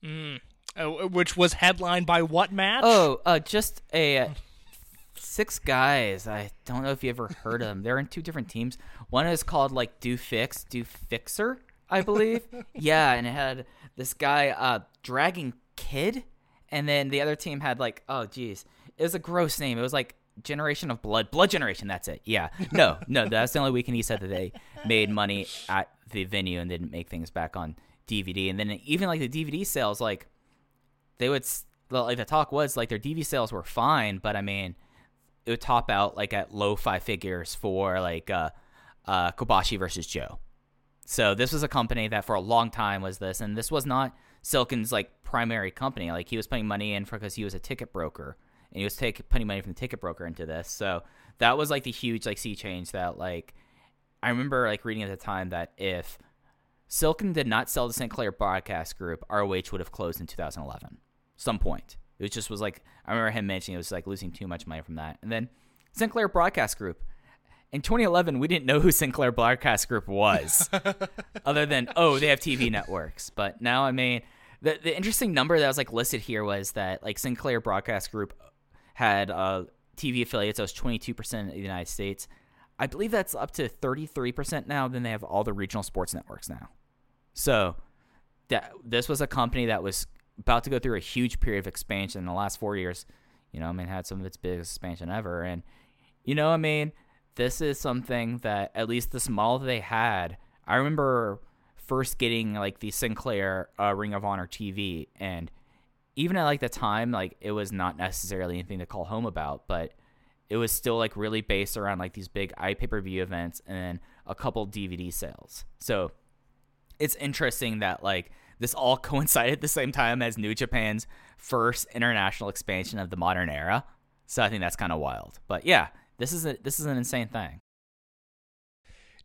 Mm. Oh, which was headlined by what match? Oh, uh, just a uh, six guys. I don't know if you ever heard of them. They're in two different teams. One is called like Do Fix, Do Fixer, I believe. yeah, and it had this guy uh, Dragon Kid, and then the other team had like oh geez, it was a gross name. It was like Generation of Blood, Blood Generation. That's it. Yeah, no, no, that's the only weekend he said that they made money at the venue and didn't make things back on DVD. And then even like the DVD sales, like they would like the talk was like their DVD sales were fine, but I mean, it would top out like at low five figures for like uh, uh, Kobashi versus Joe. So this was a company that for a long time was this, and this was not Silkin's like primary company. Like he was putting money in for because he was a ticket broker, and he was take, putting money from the ticket broker into this. So that was like the huge like sea change that like I remember like reading at the time that if Silkin did not sell to Sinclair Broadcast Group, ROH would have closed in 2011. Some point. It just was like I remember him mentioning it was like losing too much money from that. And then Sinclair Broadcast Group. In 2011, we didn't know who Sinclair Broadcast Group was, other than oh they have TV networks. But now I mean, the the interesting number that was like listed here was that like Sinclair Broadcast Group had uh, TV affiliates that was 22 percent in the United States. I believe that's up to 33 percent now. Then they have all the regional sports networks now. So that this was a company that was about to go through a huge period of expansion in the last four years. You know, I mean, had some of its biggest expansion ever, and you know, I mean, this is something that at least the small they had. I remember first getting like the Sinclair uh, Ring of Honor TV, and even at like the time, like it was not necessarily anything to call home about, but it was still like really based around like these big i pay per view events and a couple DVD sales. So it's interesting that like this all coincided at the same time as New Japan's first international expansion of the modern era. So I think that's kind of wild. But yeah, this is a this is an insane thing.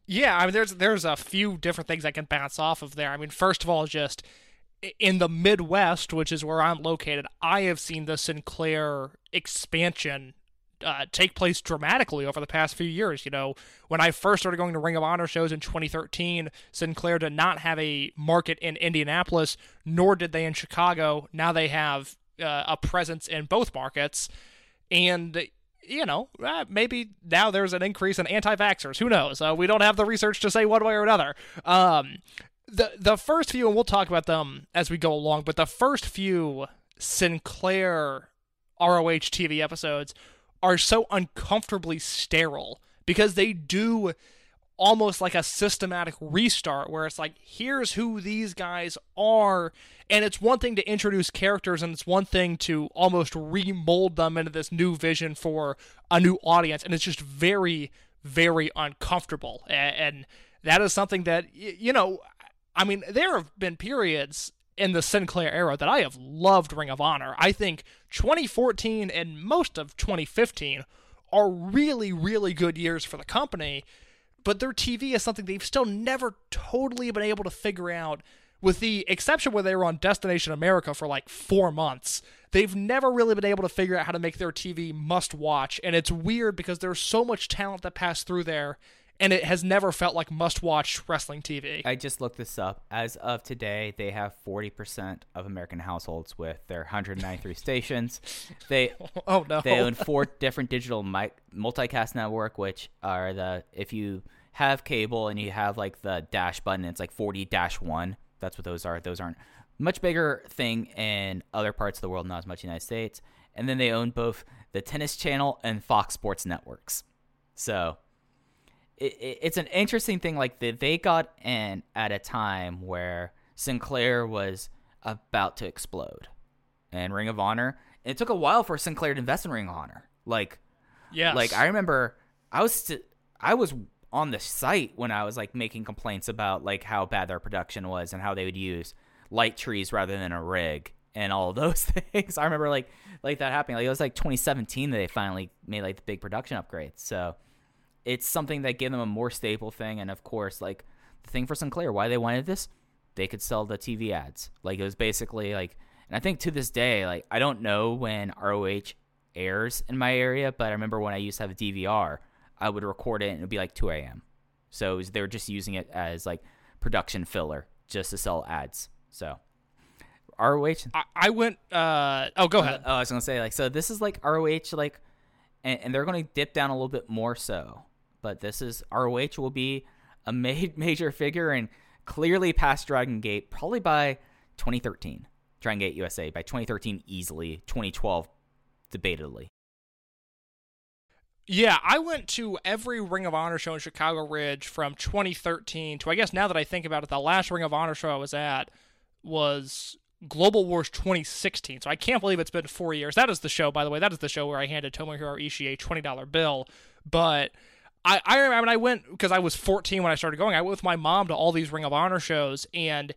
Yeah, I mean, there's there's a few different things I can bounce off of there. I mean, first of all, just in the Midwest, which is where I'm located, I have seen the Sinclair expansion uh, take place dramatically over the past few years. You know, when I first started going to Ring of Honor shows in 2013, Sinclair did not have a market in Indianapolis, nor did they in Chicago. Now they have uh, a presence in both markets, and you know, uh, maybe now there's an increase in anti-vaxxers. Who knows? Uh, we don't have the research to say one way or another. Um, the the first few, and we'll talk about them as we go along. But the first few Sinclair ROH TV episodes are so uncomfortably sterile because they do almost like a systematic restart where it's like here's who these guys are. And it's one thing to introduce characters and it's one thing to almost remold them into this new vision for a new audience. And it's just very very uncomfortable. And, that is something that you know i mean there have been periods in the Sinclair era that I have loved Ring of Honor. I think 2014 and most of 2015 are really, really good years for the company, but their TV is something they've still never totally been able to figure out, with the exception where they were on Destination America for like four months. They've never really been able to figure out how to make their TV must watch, and it's weird because there's so much talent that passed through there, and it has never felt like must watch wrestling TV. I just looked this up. As of today, they have 40% of American households with their 193 stations. They oh no. they own four different digital mi- multicast network, which are the if you have cable and you have like the dash button, it's like 40 dash one. That's what those are. Those aren't much bigger thing in other parts of the world, not as much in the United States. And then they own both the Tennis Channel and Fox Sports networks. So it, it, it's an interesting thing. Like they, they got in at a time where Sinclair was about to explode, and Ring of Honor. It took a while for Sinclair to invest in Ring of Honor. Like, yeah, like I remember, I was st- I was on the site when I was like making complaints about like how bad their production was and how they would use light trees rather than a rig and all those things. I remember like like that happening. Like it was like 2017 that they finally made like the big production upgrades. So it's something that gave them a more stable thing. And of course, like the thing for Sinclair, why they wanted this, they could sell the TV ads. Like it was basically like And I think to this day, like I don't know when ROH airs in my area, but I remember when I used to have a DVR, I would record it and it would be like 2 a.m. So was, they were just using it as like production filler just to sell ads. So ROH. I, I went. Uh, oh, go ahead. Oh, I was gonna say like so. This is like ROH like, and, and they're gonna dip down a little bit more so. But this is ROH will be a ma- major figure and clearly past Dragon Gate probably by 2013. Dragon Gate USA by 2013 easily. 2012 debatedly. Yeah, I went to every Ring of Honor show in Chicago Ridge from 2013 to I guess now that I think about it, the last Ring of Honor show I was at was Global Wars 2016. So I can't believe it's been four years. That is the show, by the way. That is the show where I handed Tomohiro Ishii a $20 bill. But I, I remember I went because I was 14 when I started going. I went with my mom to all these Ring of Honor shows, and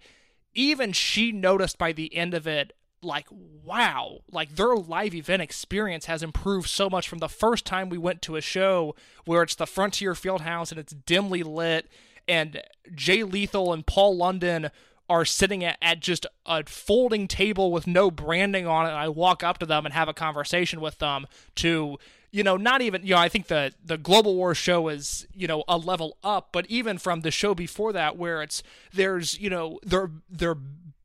even she noticed by the end of it like wow like their live event experience has improved so much from the first time we went to a show where it's the frontier fieldhouse and it's dimly lit and jay lethal and paul london are sitting at, at just a folding table with no branding on it and i walk up to them and have a conversation with them to you know not even you know i think the the global war show is you know a level up but even from the show before that where it's there's you know they're they're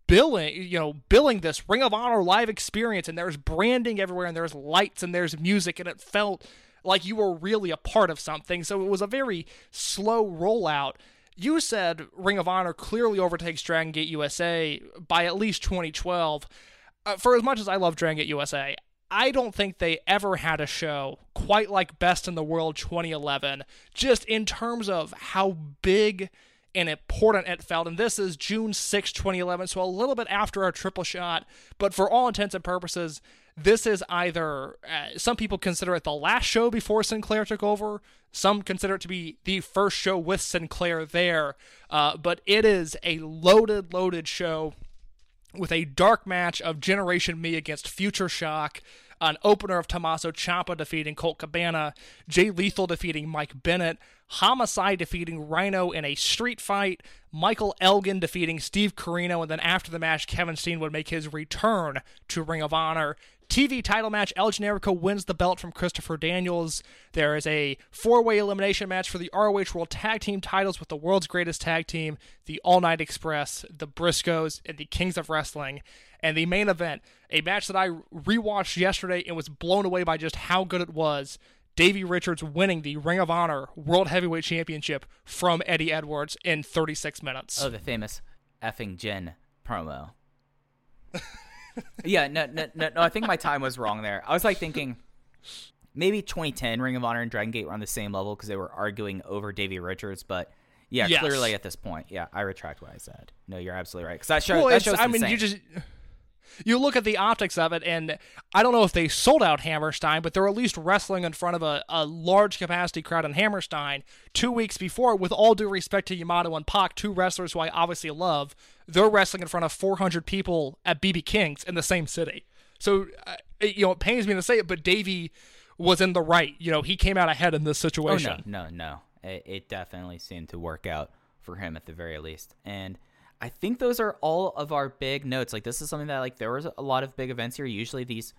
billing you know billing this ring of honor live experience and there's branding everywhere and there's lights and there's music and it felt like you were really a part of something. So it was a very slow rollout. You said ring of honor clearly overtakes dragon gate usa by at least 2012 uh, for as much as i love dragon gate usa I don't think they ever had a show quite like Best in the World 2011, just in terms of how big and important it felt. And this is June 6, 2011, so a little bit after our triple shot. But for all intents and purposes, this is either, uh, some people consider it the last show before Sinclair took over. Some consider it to be the first show with Sinclair there. Uh, but it is a loaded, loaded show with a dark match of Generation Me against Future Shock, an opener of Tommaso Ciampa defeating Colt Cabana, Jay Lethal defeating Mike Bennett, Homicide defeating Rhino in a street fight, Michael Elgin defeating Steve Corino, and then after the match, Kevin Steen would make his return to Ring of Honor. TV title match, El Generico wins the belt from Christopher Daniels. There is a four way elimination match for the ROH World Tag Team titles with the world's greatest tag team, the All Night Express, the Briscoes, and the Kings of Wrestling. And the main event, a match that I rewatched yesterday and was blown away by just how good it was. Davey Richards winning the Ring of Honor World Heavyweight Championship from Eddie Edwards in 36 minutes. Oh, the famous effing Jen promo. yeah, no, no, no, no. I think my time was wrong there. I was like thinking maybe 2010 Ring of Honor and Dragon Gate were on the same level because they were arguing over Davey Richards, but yeah, Yes. clearly at this point, yeah, I retract what I said. No, you're absolutely right because that show, Well, that show's I mean, insane. you just you look at the optics of it, and I don't know if they sold out Hammerstein, but they're at least wrestling in front of a, a large capacity crowd in Hammerstein two weeks before. With all due respect to Yamato and Pac, two wrestlers who I obviously love, they're wrestling in front of 400 people at BB King's in the same city. So, uh, you know, it pains me to say it, but Davey was in the right. You know, he came out ahead in this Oh situation. no, no, no! It, it definitely seemed to work out for him at the very least, and I think those are all of our big notes. Like this is something that like there was a lot of big events here. Usually these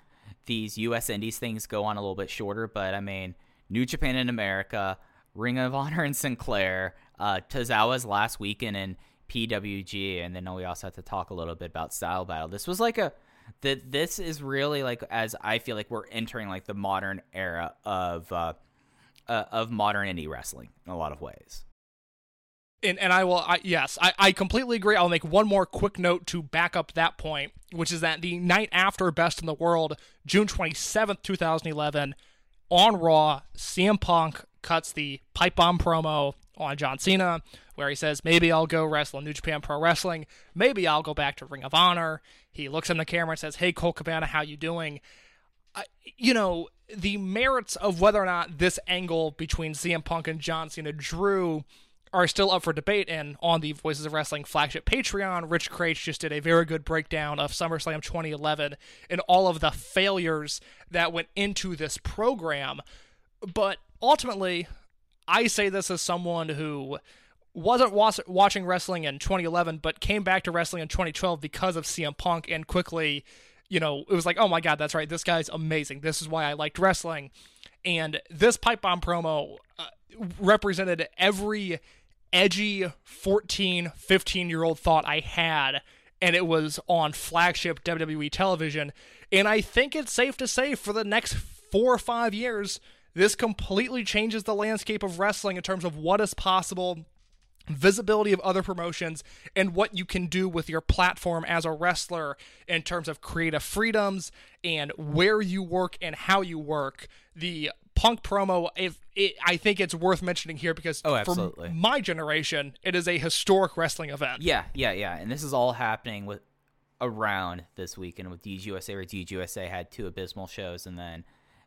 these U.S. Indies things go on a little bit shorter, but I mean New Japan in America, Ring of Honor and Sinclair, uh, Tozawa's last weekend in PWG, and then we also have to talk a little bit about Style Battle. This was like a that this is really like as I feel like we're entering like the modern era of uh, uh, of modern indie wrestling in a lot of ways. And and I will I, yes I, I completely agree. I'll make one more quick note to back up that point, which is that the night after Best in the World, June twenty seventh, two thousand eleven, on Raw, CM Punk cuts the pipe bomb promo on John Cena, where he says maybe I'll go wrestle in New Japan Pro Wrestling, maybe I'll go back to Ring of Honor. He looks in the camera and says, "Hey Colt Cabana, how you doing?" You know, the merits of whether or not this angle between CM Punk and John Cena drew are still up for debate. And on the Voices of Wrestling flagship Patreon, Rich Kraetsch just did a very good breakdown of SummerSlam 2011 and all of the failures that went into this program. But ultimately, I say this as someone who wasn't was- watching wrestling in 2011, but came back to wrestling in 2012 because of CM Punk, and quickly, you know, it was like, oh my god, that's right, this guy's amazing. This is why I liked wrestling. And this pipe bomb promo uh, represented every edgy 14, 15 year old thought I had, and it was on flagship WWE television. And I think it's safe to say for the next four or five years, this completely changes the landscape of wrestling in terms of what is possible, visibility of other promotions, and what you can do with your platform as a wrestler in terms of creative freedoms and where you work and how you work. The punk promo, if it, I think it's worth mentioning here because Oh, for absolutely. my generation, it is a historic wrestling event. Yeah, yeah, yeah. And this is all happening with around this weekend with DG USA, where DG USA had two abysmal shows and then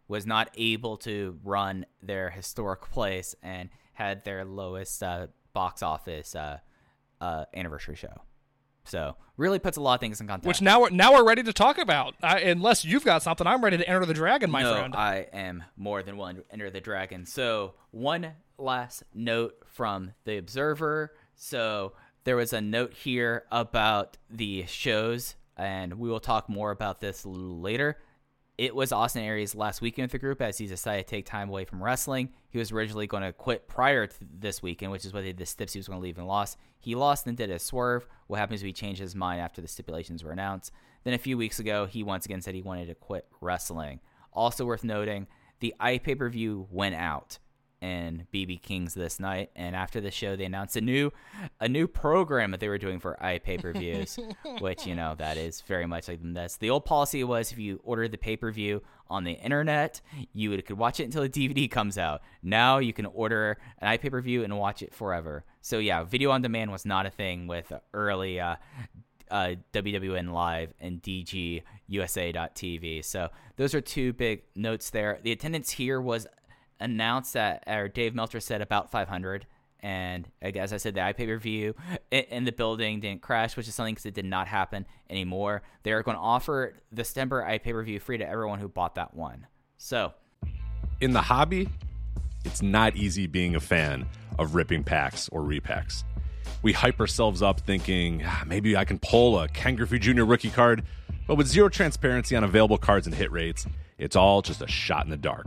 was not able to run their historic place and had their lowest uh, box office uh, uh, anniversary show. So really puts a lot of things in context. Which now we're now we're ready to talk about. I, unless you've got something, I'm ready to enter the dragon, my no, friend. I am more than willing to enter the dragon. So, one last note from the Observer. So, there was a note here about the shows, and we will talk more about this a little later. It was Austin Aries last weekend with the group as he decided to take time away from wrestling. He was originally going to quit prior to this weekend, which is what the steps he was going to leave and lost. He lost and did a swerve. What happens if he changed his mind after the stipulations were announced? Then a few weeks ago, he once again said he wanted to quit wrestling. Also worth noting, the iPay per view went out in BB Kings this night, and after the show, they announced a new a new program that they were doing for iPay per views, which you know that is very much like that's the old policy was if you ordered the pay per view on the internet, you would, could watch it until the DVD comes out. Now you can order an iPay per view and watch it forever. So yeah, video on demand was not a thing with early. Uh, uh, WWN Live and DGUSA.tv. So those are two big notes there. The attendance here was announced that, or Dave Meltzer said about 500. And as I said, the iPay review in the building didn't crash, which is something because it did not happen anymore. They're going to offer the Stemper iPay review free to everyone who bought that one. So in the hobby, it's not easy being a fan of ripping packs or repacks. We hype ourselves up thinking ah, maybe I can pull a Ken Griffey Jr. rookie card, but with zero transparency on available cards and hit rates, it's all just a shot in the dark.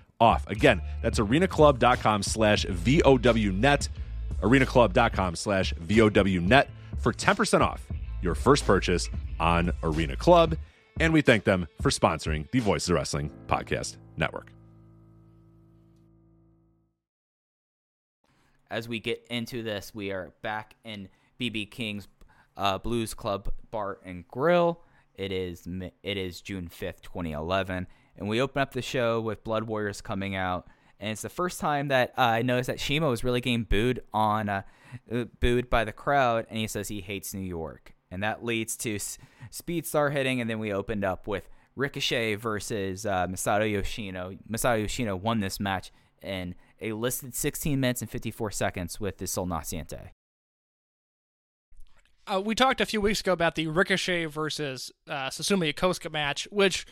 off. Again, that's arenaclub.com slash VOWnet, arenaclub.com slash VOWnet for 10% off your first purchase on Arena Club. And we thank them for sponsoring the Voices of Wrestling Podcast Network. as we get into this, we are back in BB King's uh, Blues Club Bar and Grill. It is it is June fifth, twenty eleven, and we open up the show with Blood Warriors coming out, and it's the first time that uh, I noticed that Shiima was really getting booed on, uh, booed by the crowd, and he says he hates New York, and that leads to S- Speed Star hitting, and then we opened up with Ricochet versus uh, Masato Yoshino. Masato Yoshino won this match in a listed 16 minutes and 54 seconds with the Sol Naciente. Uh, we talked a few weeks ago about the Ricochet versus uh, Susumu Yokosuka match, which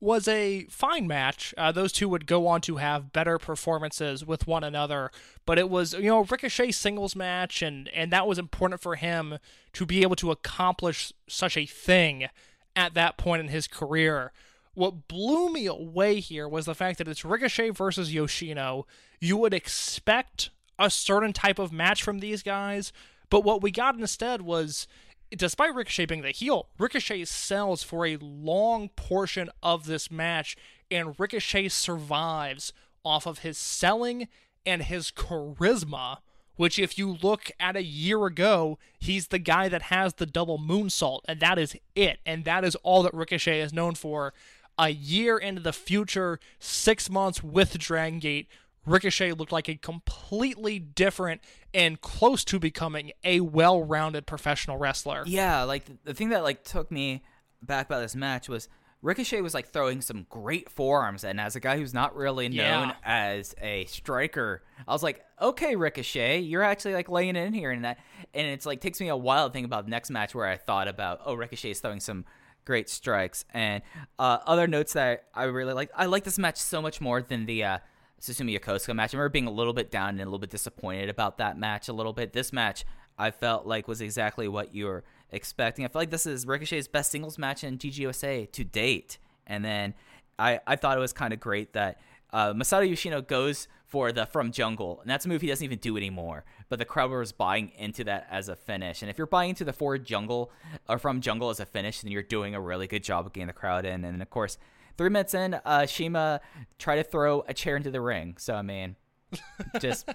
was a fine match. Uh, those two would go on to have better performances with one another, but it was you know Ricochet singles match, and and that was important for him to be able to accomplish such a thing at that point in his career. What blew me away here was the fact that it's Ricochet versus Yoshino. You would expect a certain type of match from these guys, but what we got instead was, despite Ricochet being the heel, Ricochet sells for a long portion of this match, and Ricochet survives off of his selling and his charisma. Which, if you look at a year ago, he's the guy that has the double moonsault, and that is it. And that is all that Ricochet is known for. A year into the future, six months with Dragon Gate, Ricochet looked like a completely different and close to becoming a well-rounded professional wrestler. Yeah, like the, thing that like took me back about this match was Ricochet was like throwing some great forearms, and as a guy who's not really known Yeah. as a striker, I was like, okay, Ricochet, you're actually like laying it in here, and that, and it's like takes me a while to think about the next match where I thought about, oh, Ricochet is throwing some great strikes, and uh, other notes that I really like. I like this match so much more than the. Uh, Susumu Yokosuka match. I remember being a little bit down and a little bit disappointed about that match a little bit. This match I felt like was exactly what you were expecting. I feel like this is Ricochet's best singles match in DGUSA to date. And then I, I thought it was kind of great that uh, Masato Yoshino goes for the From Jungle, and that's a move he doesn't even do anymore. But the crowd was buying into that as a finish. And if you're buying into the For Jungle or From Jungle as a finish, then you're doing a really good job of getting the crowd in. And of course, three minutes in, uh, Shiima tried to throw a chair into the ring. So I mean, just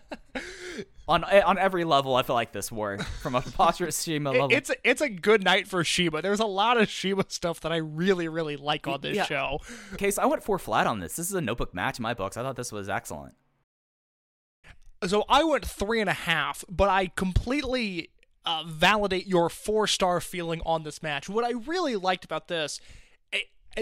on on every level, I feel like this worked from a preposterous Shiima level. It's a, it's a good night for Shiima. There's a lot of Shiima stuff that I really really like on this Yeah. show. Okay, so I went four flat on this. This is a notebook match in my books. I thought this was excellent. So I went three and a half, but I completely uh, validate your four star feeling on this match. What I really liked about this, eh,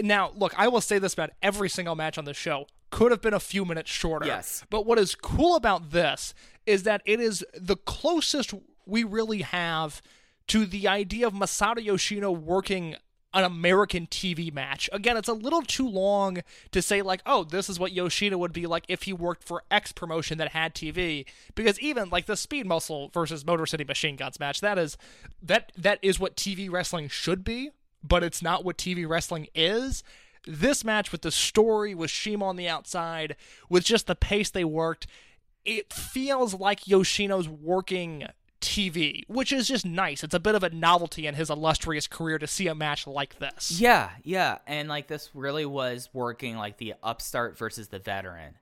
now look, I will say this about every single match on the show. Could have been a few minutes shorter. Yes. But what is cool about this is that it is the closest we really have to the idea of Masato Yoshino working an American TV match. Again, it's a little too long to say like, oh, this is what Yoshino would be like if he worked for X promotion that had TV. Because even like the Speed Muscle versus Motor City Machine Guns match, that is that that is what TV wrestling should be, but it's not what TV wrestling is. This match with the story with Shiima on the outside, with just the pace they worked, it feels like Yoshino's working TV, which is just nice. It's a bit of a novelty in his illustrious career to see a match like this. Yeah, yeah, and like this really was working like the upstart versus the veteran,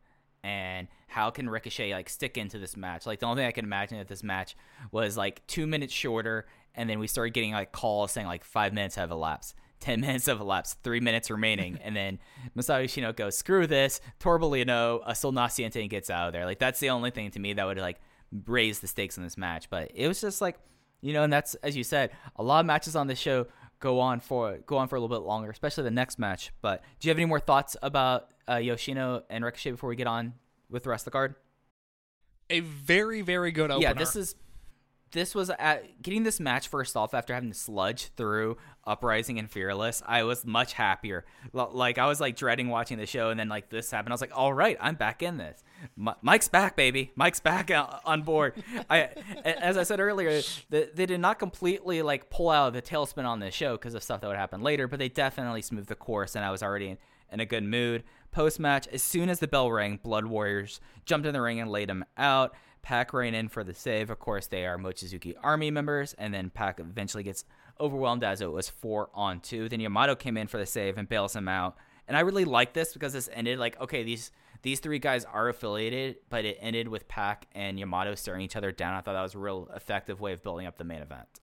and how can Ricochet like stick into this match? Like the only thing I can imagine if this match was like two minutes shorter, and then we started getting like calls saying like five minutes have elapsed. 10 minutes have elapsed, three minutes remaining, and then Masato Yoshino goes, screw this, Torbellino, a Sol Naciente gets out of there. Like, that's the only thing to me that would, like, raise the stakes in this match. But it was just like, you know, and that's, as you said, a lot of matches on this show go on for go on for a little bit longer, especially the next match. But do you have any more thoughts about uh, Yoshino and Ricochet before we get on with the rest of the card? A very, very good opener. Yeah, this is this was at, getting this match first off after having to sludge through Uprising and Fearless. I was much happier. L- Like I was like dreading watching the show, and then like this happened. I was like, all right, I'm back in this. M- Mike's back, baby. Mike's back o- on board. I, as I said earlier, the, they did not completely like pull out of the tailspin on this show because of stuff that would happen later, but they definitely smoothed the course, and I was already in, in a good mood. Post match, as soon as the bell rang, Blood Warriors jumped in the ring and laid him out. Pac ran in for the save. Of course, they are Mochizuki Army members, and then Pac eventually gets overwhelmed as it was four on two. Then Yamato came in for the save and bails him out. And I really like this because this ended like okay, these these three guys are affiliated, but it ended with Pac and Yamato staring each other down. I thought that was a real effective way of building up the main event.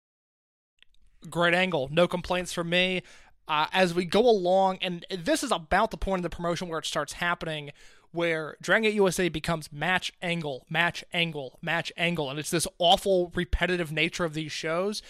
Great angle. No complaints from me. Uh, as we go along, and this is about the point of the promotion where it starts happening, where Dragon Gate USA becomes match angle, match angle, match angle, and it's this awful repetitive nature of these shows.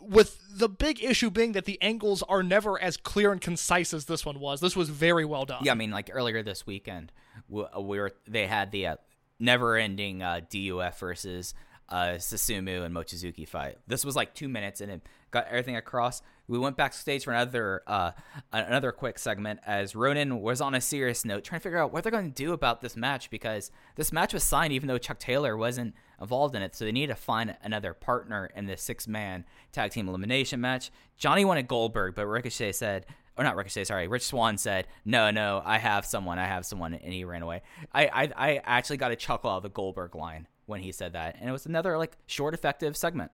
With the big issue being that the angles are never as clear and concise as this one was. This was very well done. Yeah, I mean, like earlier this weekend, we, we were they had the uh, never-ending uh, DUF versus uh, Susumu and Mochizuki fight. This was like two minutes, and it got everything across. We went backstage for another uh, another quick segment as Ronin was on a serious note, trying to figure out what they're going to do about this match because this match was signed even though Chuck Taylor wasn't involved in it, so they need to find another partner in this six-man tag team elimination match. Johnny wanted Goldberg, but Ricochet said or not Ricochet, sorry, Rich Swann said, "No, no, I have someone, I have someone," and he ran away. I, I, I actually got a chuckle out of the Goldberg line when he said that, and it was another like short, effective segment.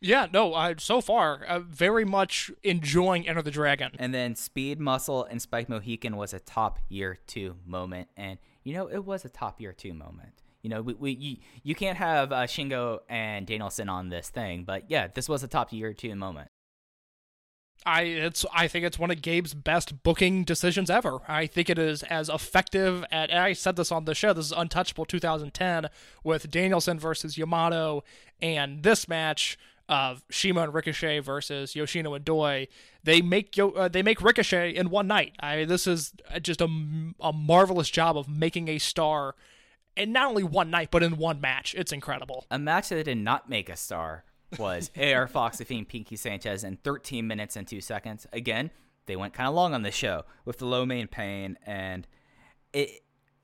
Yeah, no, uh, so far, uh, very much enjoying Enter the Dragon. And then Speed, Muscle, and Spike Mohican was a top year two moment, and you know it was a top year two moment. You know, we, we you, you can't have uh, Shingo and Danielson on this thing, but yeah, this was a top year two moment. I it's I think it's one of Gabe's best booking decisions ever. I think it is as effective at I said this on the show. This is Untouchable 2010 with Danielson versus Yamato, and this match of CIMA and Ricochet versus Yoshino and Doi. They make Yo, uh, they make Ricochet in one night. I this is just a, a marvelous job of making a star, and not only one night but in one match. It's incredible. A match that did not make a star was AR Fox defeating Pinkie Sanchez in 13 minutes and 2 seconds. Again, they went kind of long on the show with the low main pain and it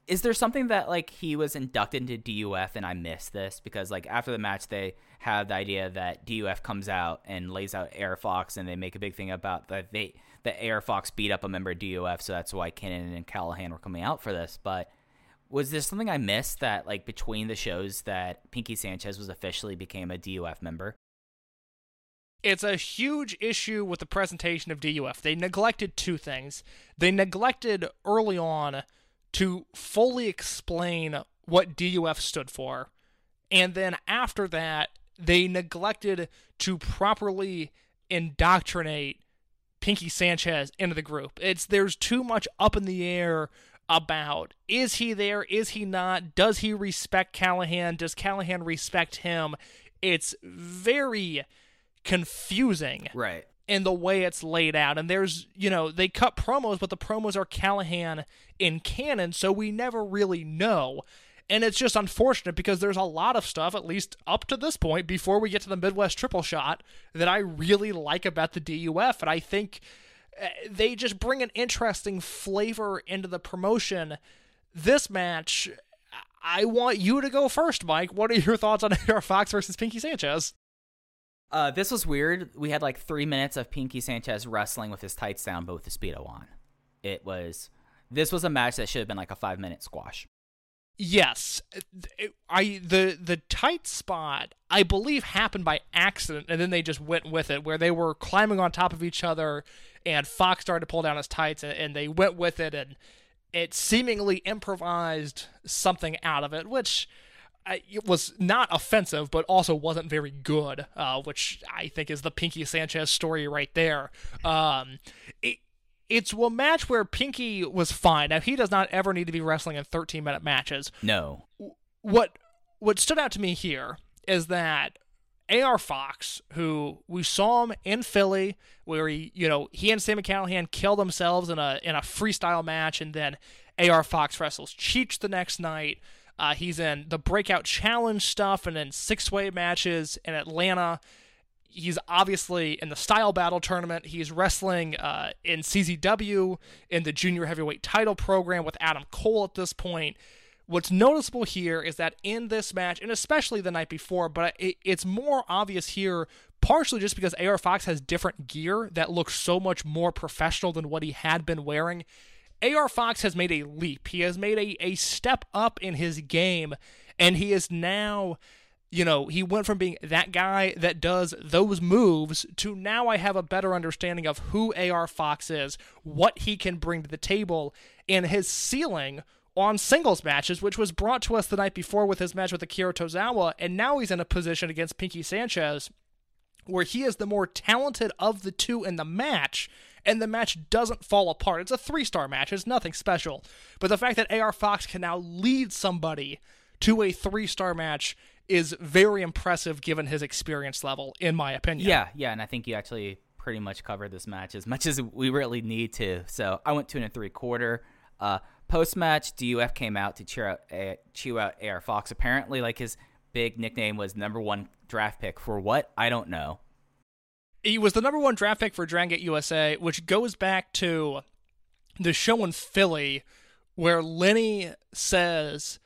is there something that like he was inducted into DUF and I missed this because like after the match they have the idea that DUF comes out and lays out AR Fox and they make a big thing about that they that AR Fox beat up a member of DUF so that's why Cannon and Callihan were coming out for this but was there something I missed that like between the shows that Pinkie Sanchez was officially became a DUF member? It's a huge issue with the presentation of DUF. They neglected two things. They neglected early on to fully explain what DUF stood for. And then after that, they neglected to properly indoctrinate Pinkie Sanchez into the group. It's there's too much up in the air about is he there? Is he not? Does he respect Callihan? Does Callihan respect him? It's very confusing. Right. In the way it's laid out. And there's, you know, they cut promos, but the promos are Callihan in Cannon, so we never really know. And it's just unfortunate because there's a lot of stuff, at least up to this point, before we get to the Midwest triple shot, that I really like about the DUF. And I think they just bring an interesting flavor into the promotion. This match, I want you to go first, Mike. What are your thoughts on AR Fox versus Pinkie Sanchez? Uh, this was weird. We had like three minutes of Pinkie Sanchez wrestling with his tights down, but with the speedo on. It was. This was a match that should have been like a five minute squash. Yes, I the the tight spot I believe happened by accident, and then they just went with it, where they were climbing on top of each other, and Fox started to pull down his tights, and, and they went with it, and it seemingly improvised something out of it, which it was not offensive, but also wasn't very good, uh, which I think is the Pinkie Sanchez story right there. Um, it, it's a match where Pinkie was fine. Now he does not ever need to be wrestling in 13 minute matches. No. What what stood out to me here is that AR Fox, who we saw him in Philly, where he, you know, he and Sam Callihan killed themselves in a in a freestyle match, and then AR Fox wrestles Cheech the next night. Uh, he's in the breakout challenge stuff and then six way matches in Atlanta. He's obviously in the style battle tournament. He's wrestling uh, in CZW in the junior heavyweight title program with Adam Cole at this point. What's noticeable here is that in this match, and especially the night before, but it, it's more obvious here, partially just because AR Fox has different gear that looks so much more professional than what he had been wearing. AR Fox has made a leap. He has made a, a step up in his game, and he is now you know, he went from being that guy that does those moves to now I have a better understanding of who AR Fox is, what he can bring to the table, and his ceiling on singles matches, which was brought to us the night before with his match with Akira Tozawa, and now he's in a position against Pinkie Sanchez where he is the more talented of the two in the match, and the match doesn't fall apart. It's a three star match, it's nothing special. But the fact that AR Fox can now lead somebody to a three star match is very impressive given his experience level, in my opinion. Yeah, yeah, and I think you actually pretty much covered this match as much as we really need to. So I went two and a three quarter. Uh, Post match, DUF came out to cheer out, uh, chew out AR Fox. Apparently, like his big nickname was number one draft pick for what I don't know. He was the number one draft pick for Dragon Gate USA, which goes back to the show in Philly where Lenny says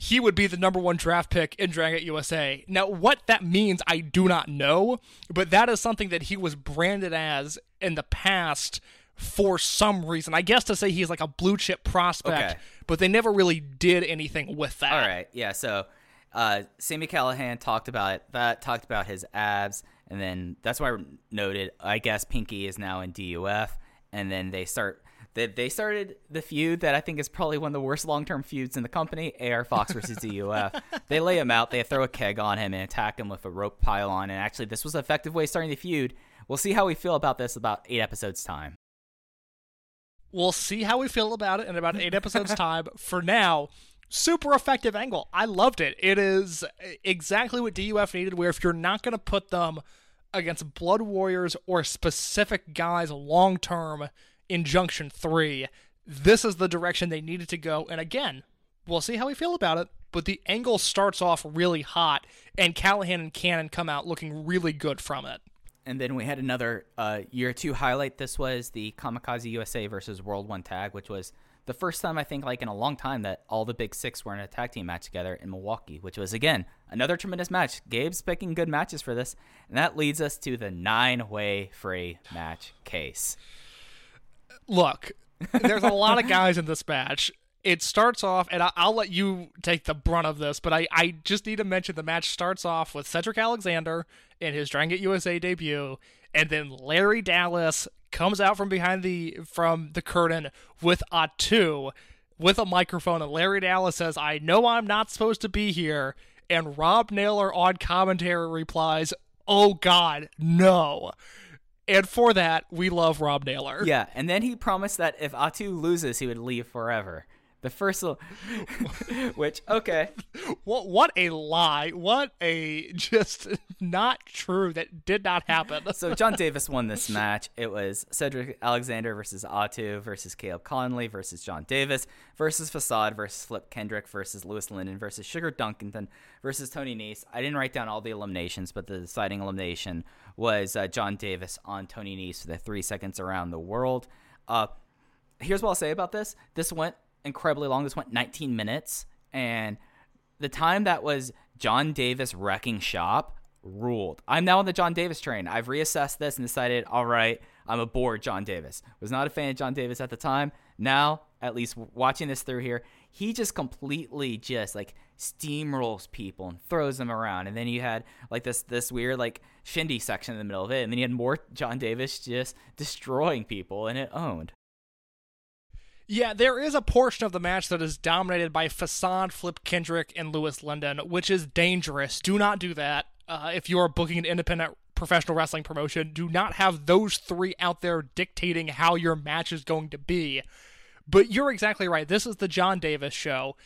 he would be the number one draft pick in Dragon USA. Now, what that means, I do not know, but that is something that he was branded as in the past for some reason. I guess to say he's like a blue chip prospect, Okay. but they never really did anything with that. All right, yeah. So, uh, Sami Callihan talked about it. That talked about his abs, and then that's why I noted. I guess Pinkie is now in DUF, and then they start. They, they started the feud that I think is probably one of the worst long term feuds in the company. AR Fox versus DUF. they lay him out. They throw a keg on him and attack him with a rope pylon. And actually, this was an effective way of starting the feud. We'll see how we feel about this about eight episodes time. We'll see how we feel about it in about eight episodes' time. For now, super effective angle. I loved it. It is exactly what DUF needed, where if you're not going to put them against Blood Warriors or specific guys long term in Junction 3, this is the direction they needed to go. And again, we'll see how we feel about it. But the angle starts off really hot, and Callihan and Cannon come out looking really good from it. And then we had another uh, year two highlight. This was the Kamikaze USA versus World One Tag, which was the first time I think like in a long time that all the big six were in a tag team match together in Milwaukee, which was again another tremendous match. Gabe's picking good matches for this, and that leads us to the nine-way free match case. Look, there's a lot of guys in this match. It starts off, and I- I'll let you take the brunt of this, but I, I just need to mention the match starts off with Cedric Alexander in his Dragon Gate USA debut, and then Larry Dallas comes out from behind the from the curtain with a two with a microphone, and Larry Dallas says, "I know I'm not supposed to be here," and Rob Naylor on commentary replies, "Oh God, no." And for that, we love Rob Naylor. Yeah, and then he promised that if Atu loses, he would leave forever. The first, little- which okay, What what a lie. What a just not true. That did not happen. so John Davis won this match. It was Cedric Alexander versus Atu versus Caleb Konley versus John Davis versus Facade versus Flip Kendrick versus Louis Lyndon versus Sugar Dunkerton versus Tony Nese. I didn't write down all the eliminations, but the deciding elimination was uh, John Davis on Tony Nese for the three seconds around the world. Uh, here's what I'll say about this. This went incredibly long. This went 19 minutes, and the time that was John Davis wrecking shop ruled. I'm now on the John Davis train. I've reassessed this and decided, all right, I'm aboard John Davis. Was not a fan of John Davis at the time. Now, at least watching this through here, he just completely just like steamrolls people and throws them around. And then you had like this this weird like shindy section in the middle of it, and then you had more John Davis just destroying people, and it owned. Yeah, there is a portion of the match that is dominated by Facade, Flip Kendrick, and Louis Lyndon, which is dangerous. Do not do that. Uh, if you are booking an independent professional wrestling promotion, do not have those three out there dictating how your match is going to be. But you're exactly right. This is the John Davis show.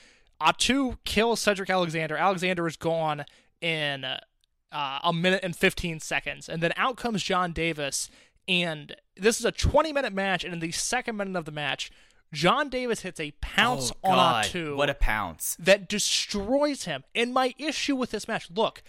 Atu kills Cedric Alexander. Alexander is gone in uh, a minute and 15 seconds. And then out comes John Davis. And this is a 20 minute match. And in the second minute of the match, John Davis hits a pounce oh, on God, Atu What a pounce. that destroys him. And my issue with this match, look,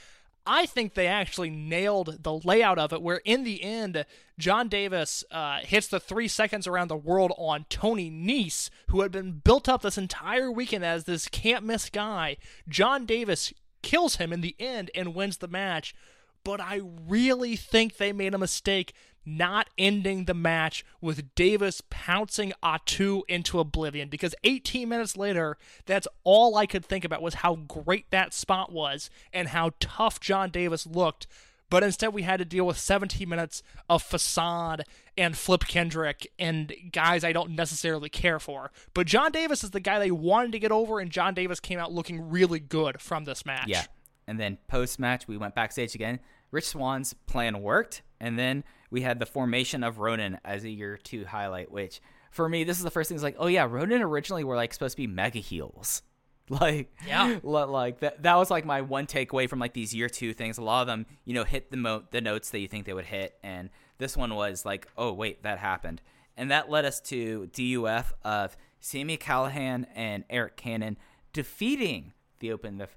I think they actually nailed the layout of it, where in the end, John Davis uh, hits the three seconds around the world on Tony Nese, who had been built up this entire weekend as this can't miss guy. John Davis kills him in the end and wins the match. But I really think they made a mistake not ending the match with Davis pouncing Atu into oblivion because 18 minutes later, that's all I could think about was how great that spot was and how tough John Davis looked. But instead, we had to deal with 17 minutes of facade and Flip Kendrick and guys I don't necessarily care for. But John Davis is the guy they wanted to get over, and John Davis came out looking really good from this match. Yeah. And then post match, we went backstage again. Rich Swann's plan worked, and then we had the formation of Ronin as a year two highlight. Which for me, this is the first thing. Is like, oh yeah, Ronin originally were like supposed to be mega heels. Like Yeah. li- like that. That was like my one takeaway from like these year two things. A lot of them, you know, hit the mo- the notes that you think they would hit, and this one was like, oh wait, that happened, and that led us to DUF of Sami Callihan and Arik Cannon defeating the Open the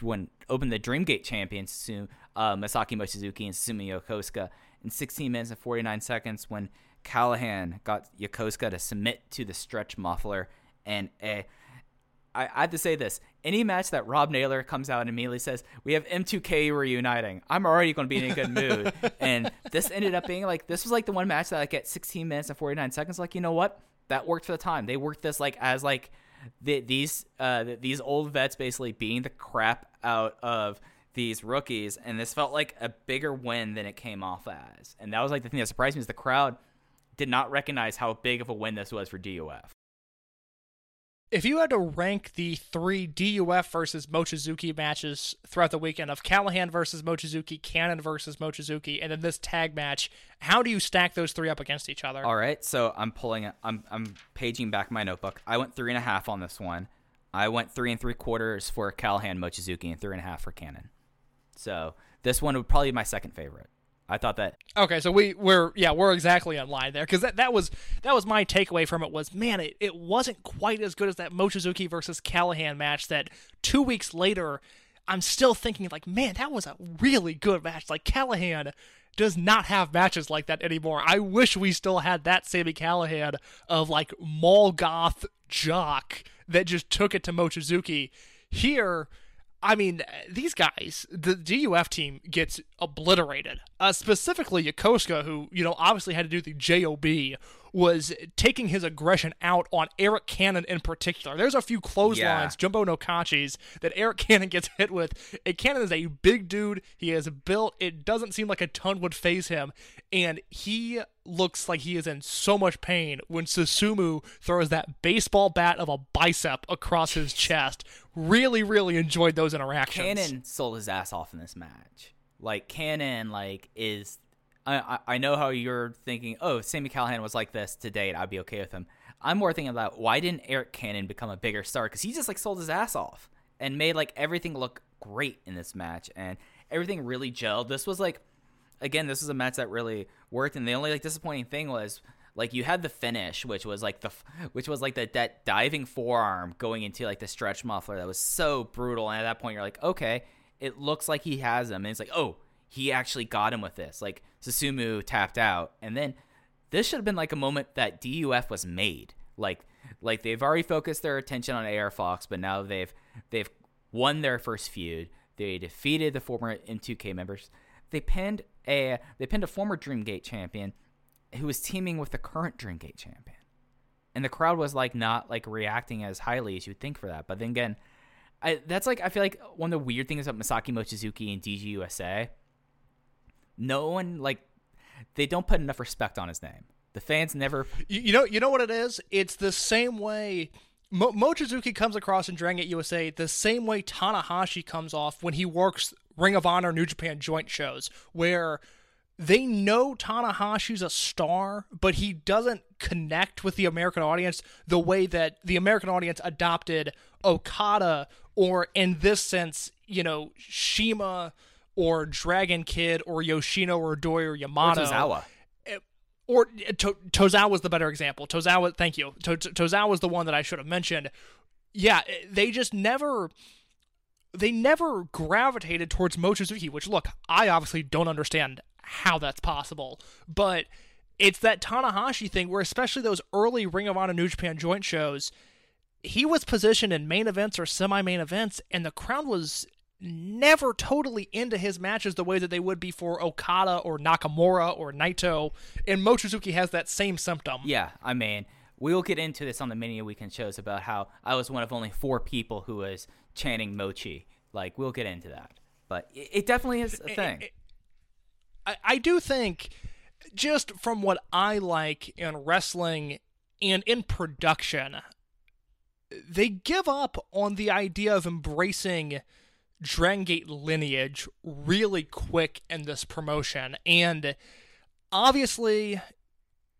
when Open the Dreamgate champions uh, Masaaki Mochizuki and Sumi Yokosuka in 16 minutes and 49 seconds when Callihan got Yokosuka to submit to the stretch muffler and a I, I have to say this. Any match that Rob Naylor comes out and immediately says, We have M2K reuniting, I'm already going to be in a good mood. and this ended up being like, this was like the one match that, like, at 16 minutes and 49 seconds, like, you know what? That worked for the time. They worked this, like, as, like, the, these uh, these old vets basically beating the crap out of these rookies. And this felt like a bigger win than it came off as. And that was, like, the thing that surprised me is the crowd did not recognize how big of a win this was for DUF. If you had to rank the three DUF versus Mochizuki matches throughout the weekend of Callihan versus Mochizuki, Cannon versus Mochizuki, and then this tag match, how do you stack those three up against each other? All right, so I'm pulling. I'm I'm paging back my notebook. I went three and a half on this one. I went three and three quarters for Callihan Mochizuki and three and a half for Cannon. So this one would probably be my second favorite. I thought that Okay, so we we're yeah we're exactly in line there because that, that was that was my takeaway from it was man it, it wasn't quite as good as that Mochizuki versus Callihan match that two weeks later I'm still thinking like man that was a really good match. Like Callihan does not have matches like that anymore. I wish we still had that Sami Callihan of like mall goth jock that just took it to Mochizuki. Here I mean, these guys, the DUF team gets obliterated. Uh, specifically, Yokosuka, who, you know, obviously had to do the JOB, was taking his aggression out on Arik Cannon in particular. There's a few clotheslines, Yeah. Jumbo no Kachis, that Arik Cannon gets hit with. And Cannon is a big dude. He is built. It doesn't seem like a ton would phase him. And he looks like he is in so much pain when Susumu throws that baseball bat of a bicep across his chest. Really, really enjoyed those interactions. Cannon sold his ass off in this match. Like Cannon, like is. I, I know how you're thinking. Oh, Sami Callihan was like this to date. I'd be okay with him. I'm more thinking about why didn't Arik Cannon become a bigger star? Because he just like sold his ass off and made like everything look great in this match, and everything really gelled. This was like, again, this was a match that really worked. And the only like disappointing thing was like you had the finish, which was like the which was like that that diving forearm going into like the stretch muffler that was so brutal. And at that point, you're like, okay, it looks like he has him, and it's like, oh, he actually got him with this. Like Susumu tapped out, and then this should have been like a moment that DUF was made. Like like they've already focused their attention on AR Fox, but now they've they've won their first feud. They defeated the former M2K members. They pinned a they pinned a former Dreamgate champion who was teaming with the current Dreamgate champion. And the crowd was like not like reacting as highly as you'd think for that. But then again, I that's like I feel like one of the weird things about Masaaki Mochizuki and DG USA. No one like they don't put enough respect on his name. The fans never You, you know, you know what it is. It's the same way Mo- Mochizuki comes across in Dragon Gate USA the same way Tanahashi comes off when he works Ring of Honor New Japan joint shows, where they know Tanahashi's a star, but he doesn't connect with the American audience the way that the American audience adopted Okada, or in this sense, you know, CIMA or Dragon Kid or Yoshino or Doi or Yamato Tozawa. Eh, or eh, to- Tozawa was the better example. Tozawa, thank you. To- to- Tozawa was the one that I should have mentioned. Yeah, eh, they just never they never gravitated towards Mochizuki, which look, I obviously don't understand how that's possible, but it's that Tanahashi thing where especially those early Ring of Honor New Japan joint shows, he was positioned in main events or semi-main events and the crowd was never totally into his matches the way that they would be for Okada or Nakamura or Naito, and Mochizuki has that same symptom. Yeah, I mean, we'll get into this on the mini weekend shows about how I was one of only four people who was chanting Mochi. Like, we'll get into that. But it, it definitely is a thing. I, I do think, just from what I like in wrestling and in production, they give up on the idea of embracing Dragon Gate lineage really quick in this promotion. And obviously,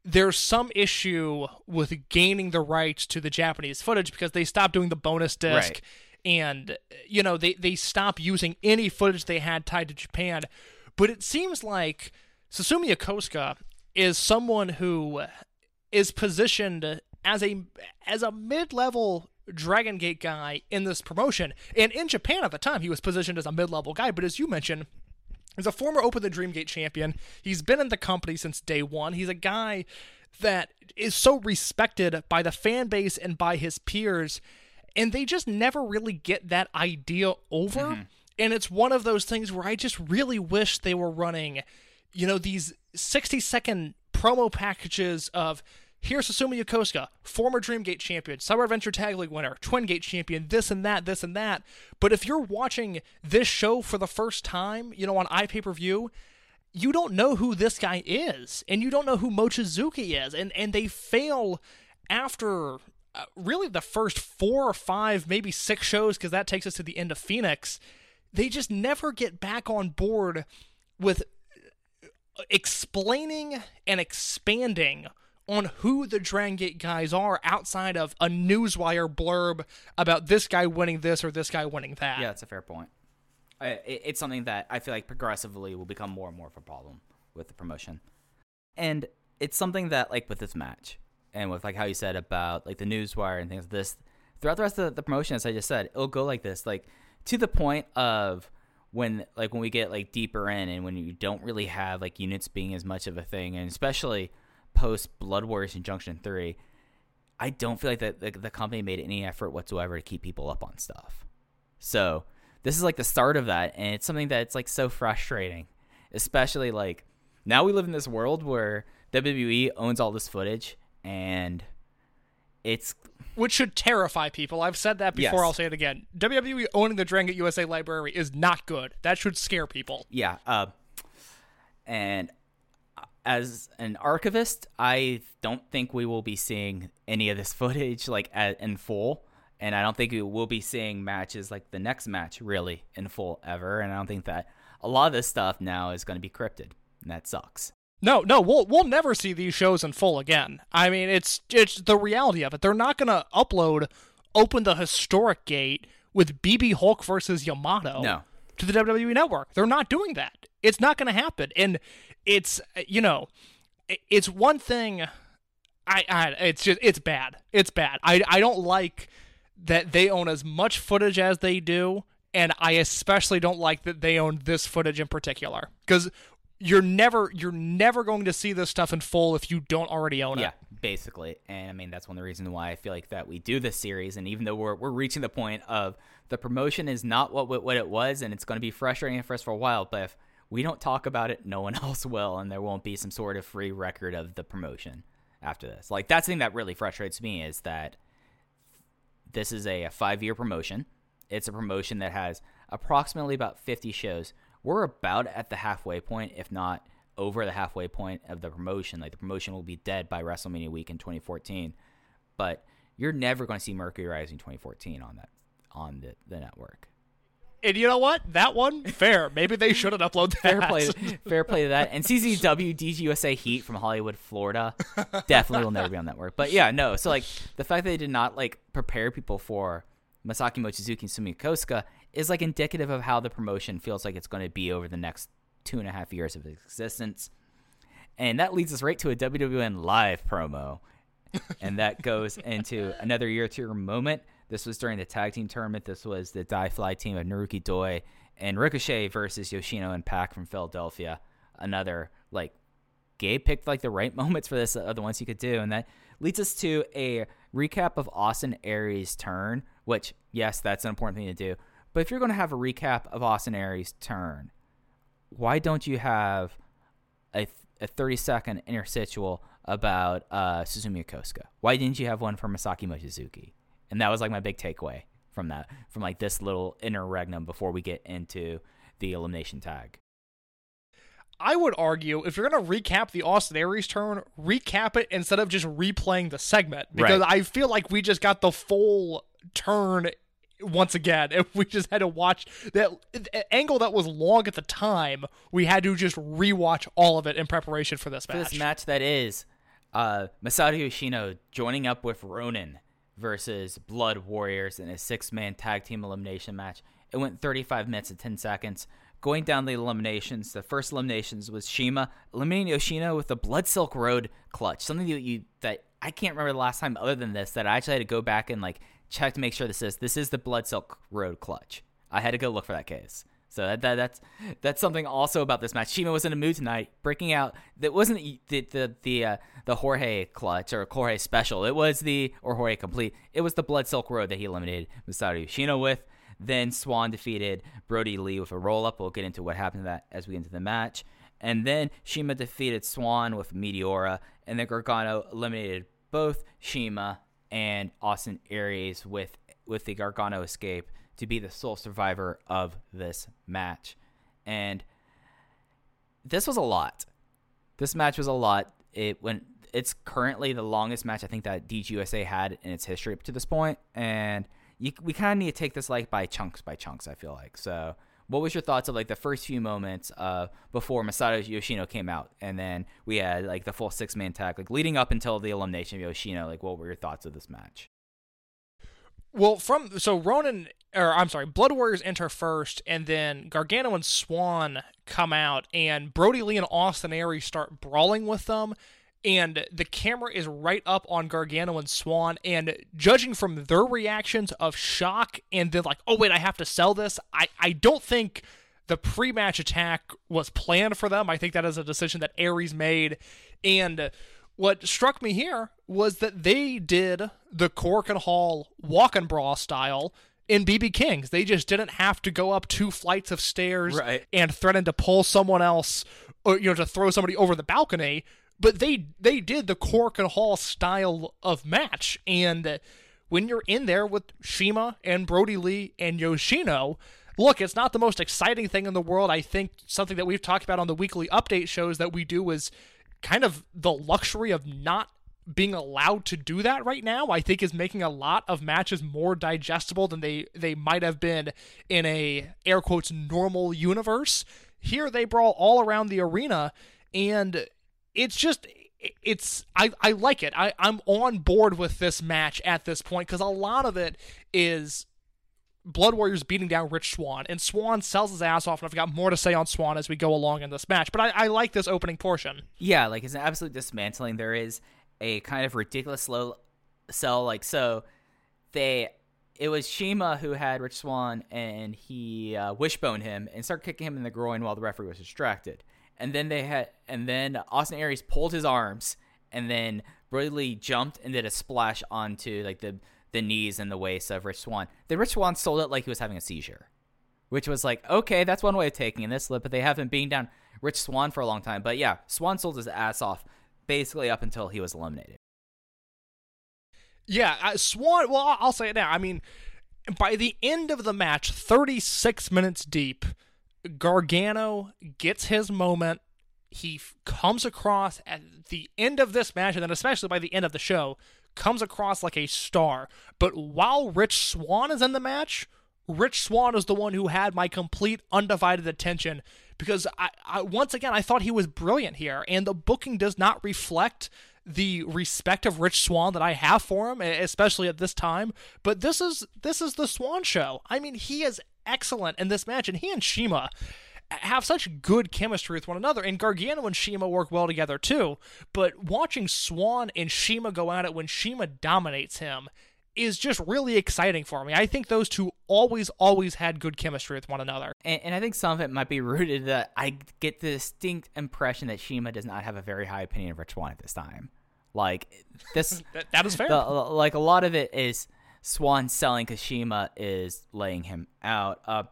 there's some issue with gaining the rights to the Japanese footage because they stopped doing the bonus disc. Right. And, you know, they, they stopped using any footage they had tied to Japan. But it seems like Susumu Yokosuka is someone who is positioned as a as a mid-level Dragon Gate guy in this promotion. And in Japan at the time, he was positioned as a mid-level guy. But as you mentioned, He's a former Open the Dreamgate champion. He's been in the company since day one. He's a guy that is so respected by the fan base and by his peers, and they just never really get that idea over. Mm-hmm. And it's one of those things where I just really wish they were running, you know, these 60 second promo packages of here's Susumu Yokosuka, former Dreamgate champion, Summer Adventure Tag League winner, Twin Gate champion, this and that, this and that. But if you're watching this show for the first time, you know, on iPay-per-view, you don't know who this guy is, and you don't know who Mochizuki is, and and they fail after uh, really the first four or five, maybe six shows, because that takes us to the end of Phoenix. They just never get back on board with explaining and expanding on who the Dragon Gate guys are outside of a newswire blurb about this guy winning this or this guy winning that. Yeah, that's a fair point. It's something that I feel like progressively will become more and more of a problem with the promotion, and it's something that like with this match and with like how you said about like the newswire and things like this throughout the rest of the promotion, as I just said, it'll go like this, like to the point of when like when we get like deeper in and when you don't really have like units being as much of a thing, and especially post Blood Warriors Injunction Three. I don't feel like the, the, the company made any effort whatsoever to keep people up on stuff. So this is like the start of that, and it's something that's like so frustrating, especially like now we live in this world where WWE owns all this footage, and it's Which should terrify people. I've said that before, Yes. I'll say it again. WWE owning the Dragon Gate USA library is not good. That should scare people. yeah. Uh, and as an archivist, I don't think we will be seeing any of this footage like at, in full. And I don't think we will be seeing matches like the next match really in full ever. And I don't think that a lot of this stuff now is going to be crypted. And that sucks. No, no, we'll we'll never see these shows in full again. I mean, it's it's the reality of it. They're not gonna upload Open the Historic Gate with BB Hulk versus Yamato No. to the WWE Network. They're not doing that. It's not gonna happen. And it's you know, it's one thing. I, I it's just it's bad. It's bad. I I don't like that they own as much footage as they do, and I especially don't like that they own this footage in particular because you're never you're never going to see this stuff in full if you don't already own Yeah, it. Yeah, basically. And I mean, that's one of the reasons why I feel like that we do this series. And even though we're, we're reaching the point of the promotion is not what what it was, and it's going to be frustrating for us for a while, but if we don't talk about it, no one else will, and there won't be some sort of free record of the promotion after this. Like, that's the thing that really frustrates me is that this is a, a five year promotion. It's a promotion that has approximately about 50 shows. We're about at the halfway point, if not over the halfway point of the promotion. Like the promotion will be dead by WrestleMania week in 2014. But you're never going to see Mercury Rising 2014 on that on the, the network. And you know what? That one fair. Maybe they shouldn't upload that. Fair play, fair play to that. And CZW DGUSA Heat from Hollywood, Florida, definitely will never be on that network. But yeah, no. So like the fact that they did not like prepare people for Masaaki Mochizuki and Sumi Kosuka is like indicative of how the promotion feels like it's going to be over the next two and a half years of existence. And that leads us right to a WWN live promo. and that goes into another year two moment. This was during the tag team tournament. This was the Die Fly team of Naruki Doi and Ricochet versus Yoshino and Pac from Philadelphia. Another like Gabe picked like the right moments for this are the ones he could do, and that leads us to a recap of Austin Aries' turn. Which yes, that's an important thing to do, But if you're going to have a recap of Austin Aries' turn, why don't you have a, a 30 second interstitial about uh, Susumu Yokosuka? Why didn't you have one for Masaaki Mochizuki? And that was like my big takeaway from that, from like this little interregnum before we get into the elimination tag. I would argue if you're going to recap the Austin Aries turn, recap it instead of just replaying the segment because Right. I feel like we just got the full turn once again. If we just had to watch that angle that was long at the time, we had to just rewatch all of it in preparation for this For match. this match that is uh, Masato Yoshino joining up with Ronin versus Blood Warriors in a six man tag team elimination match. It went 35 minutes and 10 seconds. Going down the eliminations, the first eliminations was CIMA eliminating Yoshino with the Blood Silk Road clutch. Something that you that I can't remember the last time other than this that I actually had to go back and like check to make sure this is this is the Blood Silk Road clutch. I had to go look for that case. So that, that that's that's something also about this match. CIMA was in a mood tonight, breaking out. That wasn't the the the uh, the Jorge clutch or Jorge special. It was the or Jorge complete. It was the Blood Silk Road that he eliminated Masato Yoshino with. Then Swann defeated Brodie Lee with a roll up. We'll get into what happened to that as we get into the match. And then CIMA defeated Swann with Meteora, and then Gargano eliminated both CIMA and Austin Aries with with the Gargano escape to be the sole survivor of this match. And this was a lot. This match was a lot. It went it's currently the longest match I think that DGUSA had in its history up to this point and you, we kind of need to take this like by chunks by chunks I feel like. So, what was your thoughts of like the first few moments uh before Masato Yoshino came out? And then we had like the full six-man tag like leading up until the elimination of Yoshino. Like what were your thoughts of this match? Well, from so Ronin or I'm sorry, Blood Warriors enter first, and then Gargano and Swann come out, and Brodie Lee and Austin Aries start brawling with them, and the camera is right up on Gargano and Swann, and judging from their reactions of shock and then like, oh wait, I have to sell this. I I don't think the pre-match attack was planned for them. I think that is a decision that Aries made, and what struck me here was that they did the Cork and Hall walk and brawl style in BB Kings. They just didn't have to go up two flights of stairs Right. and threaten to pull someone else or you know to throw somebody over the balcony. But they they did the Cork and Hall style of match, and when you're in there with CIMA and Brodie Lee and Yoshino, look, it's not the most exciting thing in the world. I think something that we've talked about on the weekly update shows that we do is kind of the luxury of not being allowed to do that right now i think is making a lot of matches more digestible than they they might have been in a air quotes normal universe here they brawl all around the arena and it's just it's I, I like it. I, I'm on board with this match at this point because a lot of it is Blood Warriors beating down Rich Swann, and Swann sells his ass off, and I've got more to say on Swann as we go along in this match. But I, I like this opening portion. Yeah, like it's an absolute dismantling. There is a kind of ridiculous low sell. Like so, they it was CIMA who had Rich Swann, and he uh, wishboned him and started kicking him in the groin while the referee was distracted. And then they had, and then Austin Aries pulled his arms, and then Brodie Lee jumped and did a splash onto like the the knees and the waist of Rich Swann. Then Rich Swann sold it like he was having a seizure which was like, okay, that's one way of taking this slip, but they haven't beaten down Rich Swann for a long time. But yeah, Swann sold his ass off basically up until he was eliminated. Yeah, uh, Swann. Well, I'll- I'll say it now. I mean, by the end of the match, 36 minutes deep, Gargano gets his moment. He f- comes across at the end of this match, and then especially by the end of the show, comes across like a star. But while Rich Swann is in the match, Rich Swann is the one who had my complete undivided attention because I, I once again I thought he was brilliant here, and the booking does not reflect the respect of Rich Swann that I have for him, especially at this time. But this is this is the Swann show. I mean, he is excellent in this match, and he and CIMA have such good chemistry with one another, and Gargano and CIMA work well together too. But watching Swann and CIMA go at it when CIMA dominates him is just really exciting for me. I think those two always, always had good chemistry with one another. And, and I think some of it might be rooted that I get the distinct impression that CIMA does not have a very high opinion of Rich Swann at this time. Like this, That, that is fair. the, like a lot of it is Swann selling Kashima is laying him out. Uh,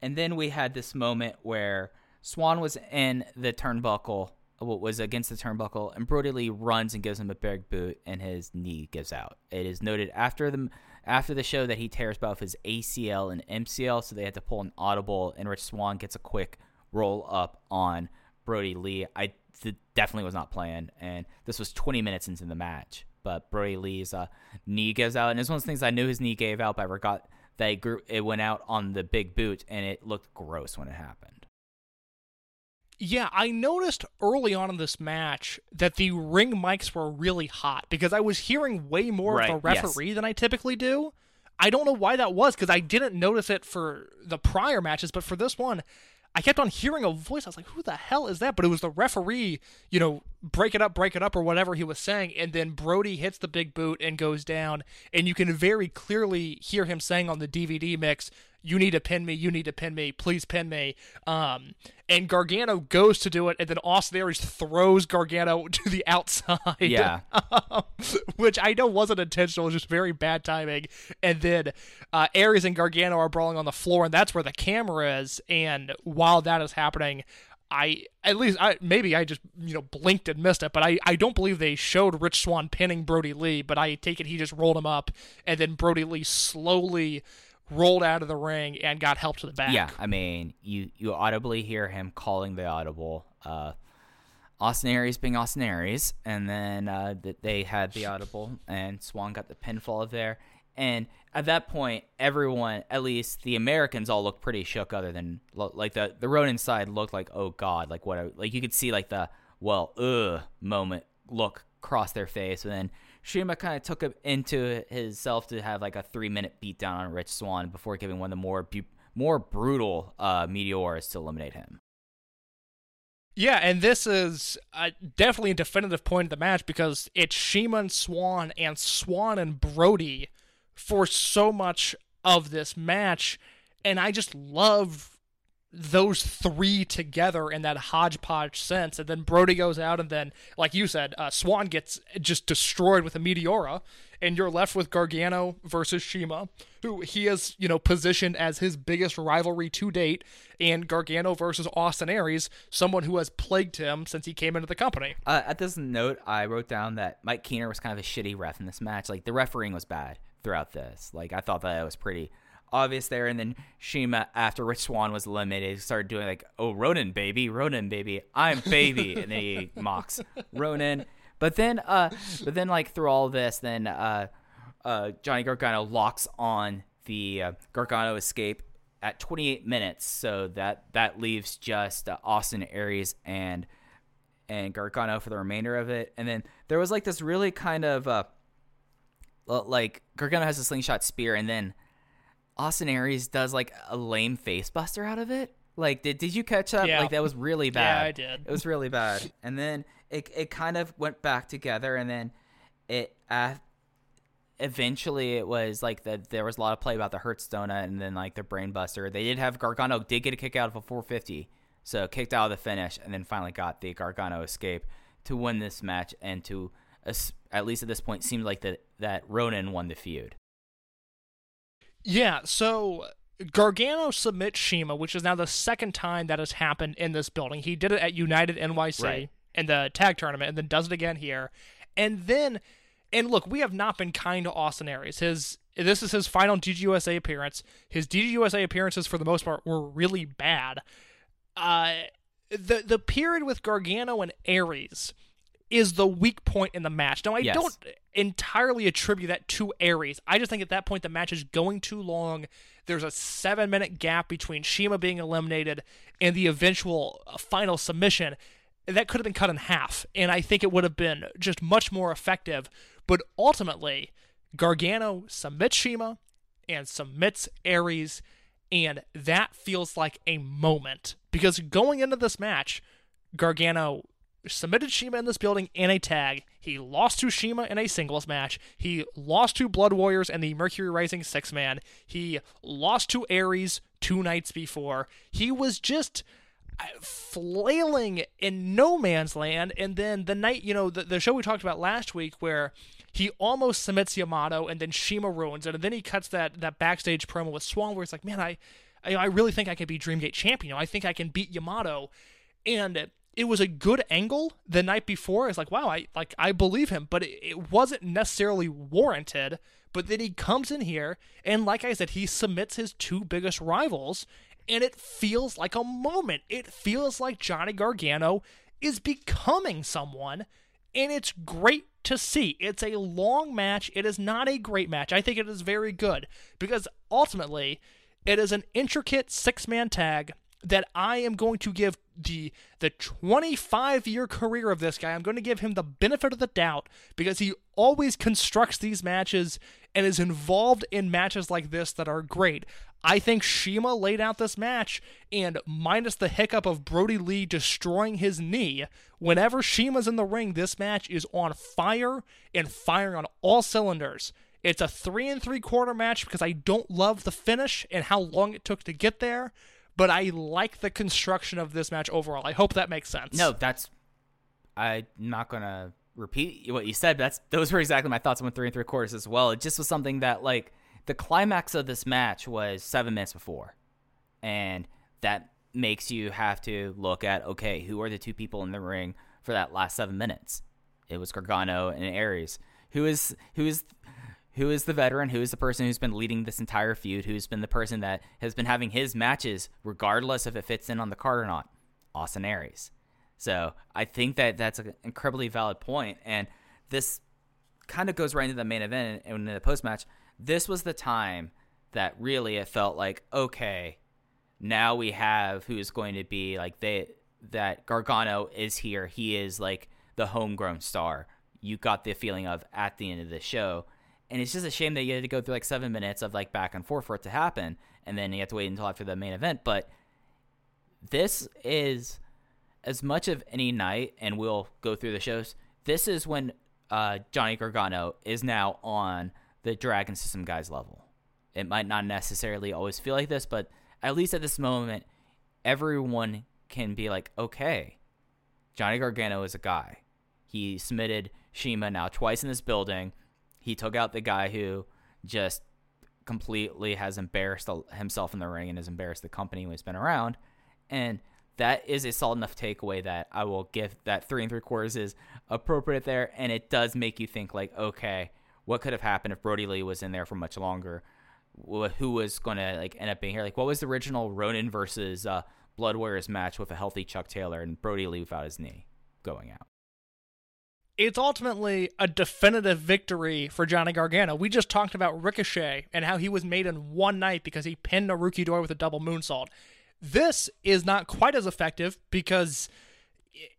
and then we had this moment where Swann was in the turnbuckle, what was against the turnbuckle, and Brodie Lee runs and gives him a big boot, and his knee gives out. It is noted after the after the show that he tears both his ACL and MCL, so they had to pull an audible, and Rich Swann gets a quick roll up on Brodie Lee. I th- definitely was not playing, and this was 20 minutes into the match. But Brodie Lee's uh, knee gives out, and it's one of those things I knew his knee gave out, but I forgot that it, grew, it went out on the big boot, and it looked gross when it happened. Yeah, I noticed early on in this match that the ring mics were really hot because I was hearing way more Right, of the yes. referee than I typically do. I don't know why that was because I didn't notice it for the prior matches, but for this one, I kept on hearing a voice. I was like, who the hell is that? But it was the referee, you know, break it up, break it up, or whatever he was saying. And then Brodie hits the big boot and goes down. And you can very clearly hear him saying on the DVD mix, you need to pin me, you need to pin me, please pin me. Um, and Gargano goes to do it, and then Austin Aries throws Gargano to the outside. Yeah. which I know wasn't intentional, it was just very bad timing. And then uh, Aries and Gargano are brawling on the floor, and that's where the camera is. And while that is happening, I at least I maybe I just you know blinked and missed it, but I I don't believe they showed Rich Swann pinning Brodie Lee, but I take it he just rolled him up, and then Brodie Lee slowly rolled out of the ring and got help to the back. Yeah, I mean, you you audibly hear him calling the audible. Uh, Austin Aries being Austin Aries, and then uh, they had the audible, and Swann got the pinfall there. And at that point, everyone, at least the Americans, all looked pretty shook. Other than like the the Ronin side looked like, oh god, like what? I- Like you could see like the well, ugh moment look cross their face, and then CIMA kind of took it into himself to have like a three minute beatdown on Rich Swann before giving one of the more bu- more brutal uh, meteors to eliminate him. Yeah, and this is definitely a definitive point of the match because it's CIMA and Swann and Swann and Brodie for so much of this match, and I just love those three together in that hodgepodge sense. And then Brodie goes out, and then, like you said, uh, Swann gets just destroyed with a Meteora, and you're left with Gargano versus CIMA, who he is, you know, positioned as his biggest rivalry to date, and Gargano versus Austin Aries, someone who has plagued him since he came into the company. Uh, at this note, I wrote down that Mike Keener was kind of a shitty ref in this match. Like the refereeing was bad throughout this. Like I thought that it was pretty obvious there. And then CIMA, after Rich Swann was eliminated, started doing like, "Oh, Ronin baby, Ronin baby, I'm baby," and then he mocks Ronin. But then, uh, but then like through all this, then uh, uh, Johnny Gargano locks on the uh, Gargano escape at 28 minutes, so that that leaves just uh, Austin Aries and and Gargano for the remainder of it. And then there was like this really kind of uh, like Gargano has a slingshot spear, and then Austin Aries does like a lame face buster out of it. Like, did did you catch that? Yeah. Like that was really bad. Yeah, I did. It was really bad. And then it it kind of went back together, and then it uh, eventually it was like that there was a lot of play about the Hertz donut, and then like the brain buster. They did have Gargano did get a kick out of a 450, so kicked out of the finish, and then finally got the Gargano escape to win this match and to at least at this point seemed like that that Ronin won the feud. Yeah, so Gargano submits CIMA, which is now the second time that has happened in this building. He did it at United NYC Right. in the tag tournament and then does it again here. And then and look, we have not been kind to Austin Aries. His this is his final DGUSA appearance. His DGUSA appearances for the most part were really bad. Uh the the period with Gargano and Aries is the weak point in the match. Now I Yes. don't entirely attribute that to Aries. I just think at that point the match is going too long. There's a seven minute gap between CIMA being eliminated and the eventual uh, final submission. That could have been cut in half, and I think it would have been just much more effective. But ultimately, Gargano submits CIMA and submits Aries, and that feels like a moment because going into this match, Gargano submitted CIMA in this building in a tag. He lost to CIMA in a singles match. He lost to Blood Warriors and the Mercury Rising six man. He lost to Aries two nights before. He was just uh, flailing in no man's land. And then the night, you know, the, the show we talked about last week where he almost submits Yamato, and then CIMA ruins it, and then he cuts that that backstage promo with Swann, where it's like, man, I, I, I really think I can be Dreamgate champion. I think I can beat Yamato, and it was a good angle the night before. It's like, wow, I like I believe him, but it, it wasn't necessarily warranted. But then he comes in here, and like I said, he submits his two biggest rivals, and it feels like a moment. It feels like Johnny Gargano is becoming someone, and it's great to see. It's a long match. It is not a great match. I think it is very good because ultimately, it is an intricate six man tag that I am going to give the the 25 year career of this guy. I'm going to give him the benefit of the doubt because he always constructs these matches and is involved in matches like this that are great. I think CIMA laid out this match, and minus the hiccup of Brodie Lee destroying his knee, whenever CIMA's in the ring, this match is on fire and firing on all cylinders. It's a three and three quarter match because I don't love the finish and how long it took to get there, but I like the construction of this match overall. I hope that makes sense. No, that's. I'm not gonna repeat what you said. That's those were exactly my thoughts on three and three quarters as well. It just was something that like the climax of this match was seven minutes before, and that makes you have to look at okay, who are the two people in the ring for that last seven minutes? It was Gargano and Aries. Who is who is who is the veteran? Who is the person who's been leading this entire feud? Who's been the person that has been having his matches, regardless if it fits in on the card or not? Austin Aries. So I think that that's an incredibly valid point, and this kind of goes right into the main event and in the post match. This was the time that really it felt like okay, now we have who's going to be like they that Gargano is here. He is like the homegrown star. You got the feeling of at the end of the show and it's just a shame that you had to go through like seven minutes of like back and forth for it to happen, and then you have to wait until after the main event. But this is as much of any night, and we'll go through the shows. This is when uh, Johnny Gargano is now on the Dragon System guys level. It might not necessarily always feel like this, but at least at this moment, everyone can be like, okay, Johnny Gargano is a guy. He submitted Shiima now twice in this building. He took out the guy who just completely has embarrassed himself in the ring and has embarrassed the company when he's been around. And that is a solid enough takeaway that I will give that three and three quarters is appropriate there. And it does make you think, like, okay, what could have happened if Brodie Lee was in there for much longer? Who was going to like end up being here? Like, what was the original Ronin versus uh, Blood Warriors match with a healthy Chuck Taylor and Brodie Lee without his knee going out? It's ultimately a definitive victory for Johnny Gargano. We just talked about Ricochet and how he was made in one night because he pinned a Naruki Doi with a double moonsault. This is not quite as effective because,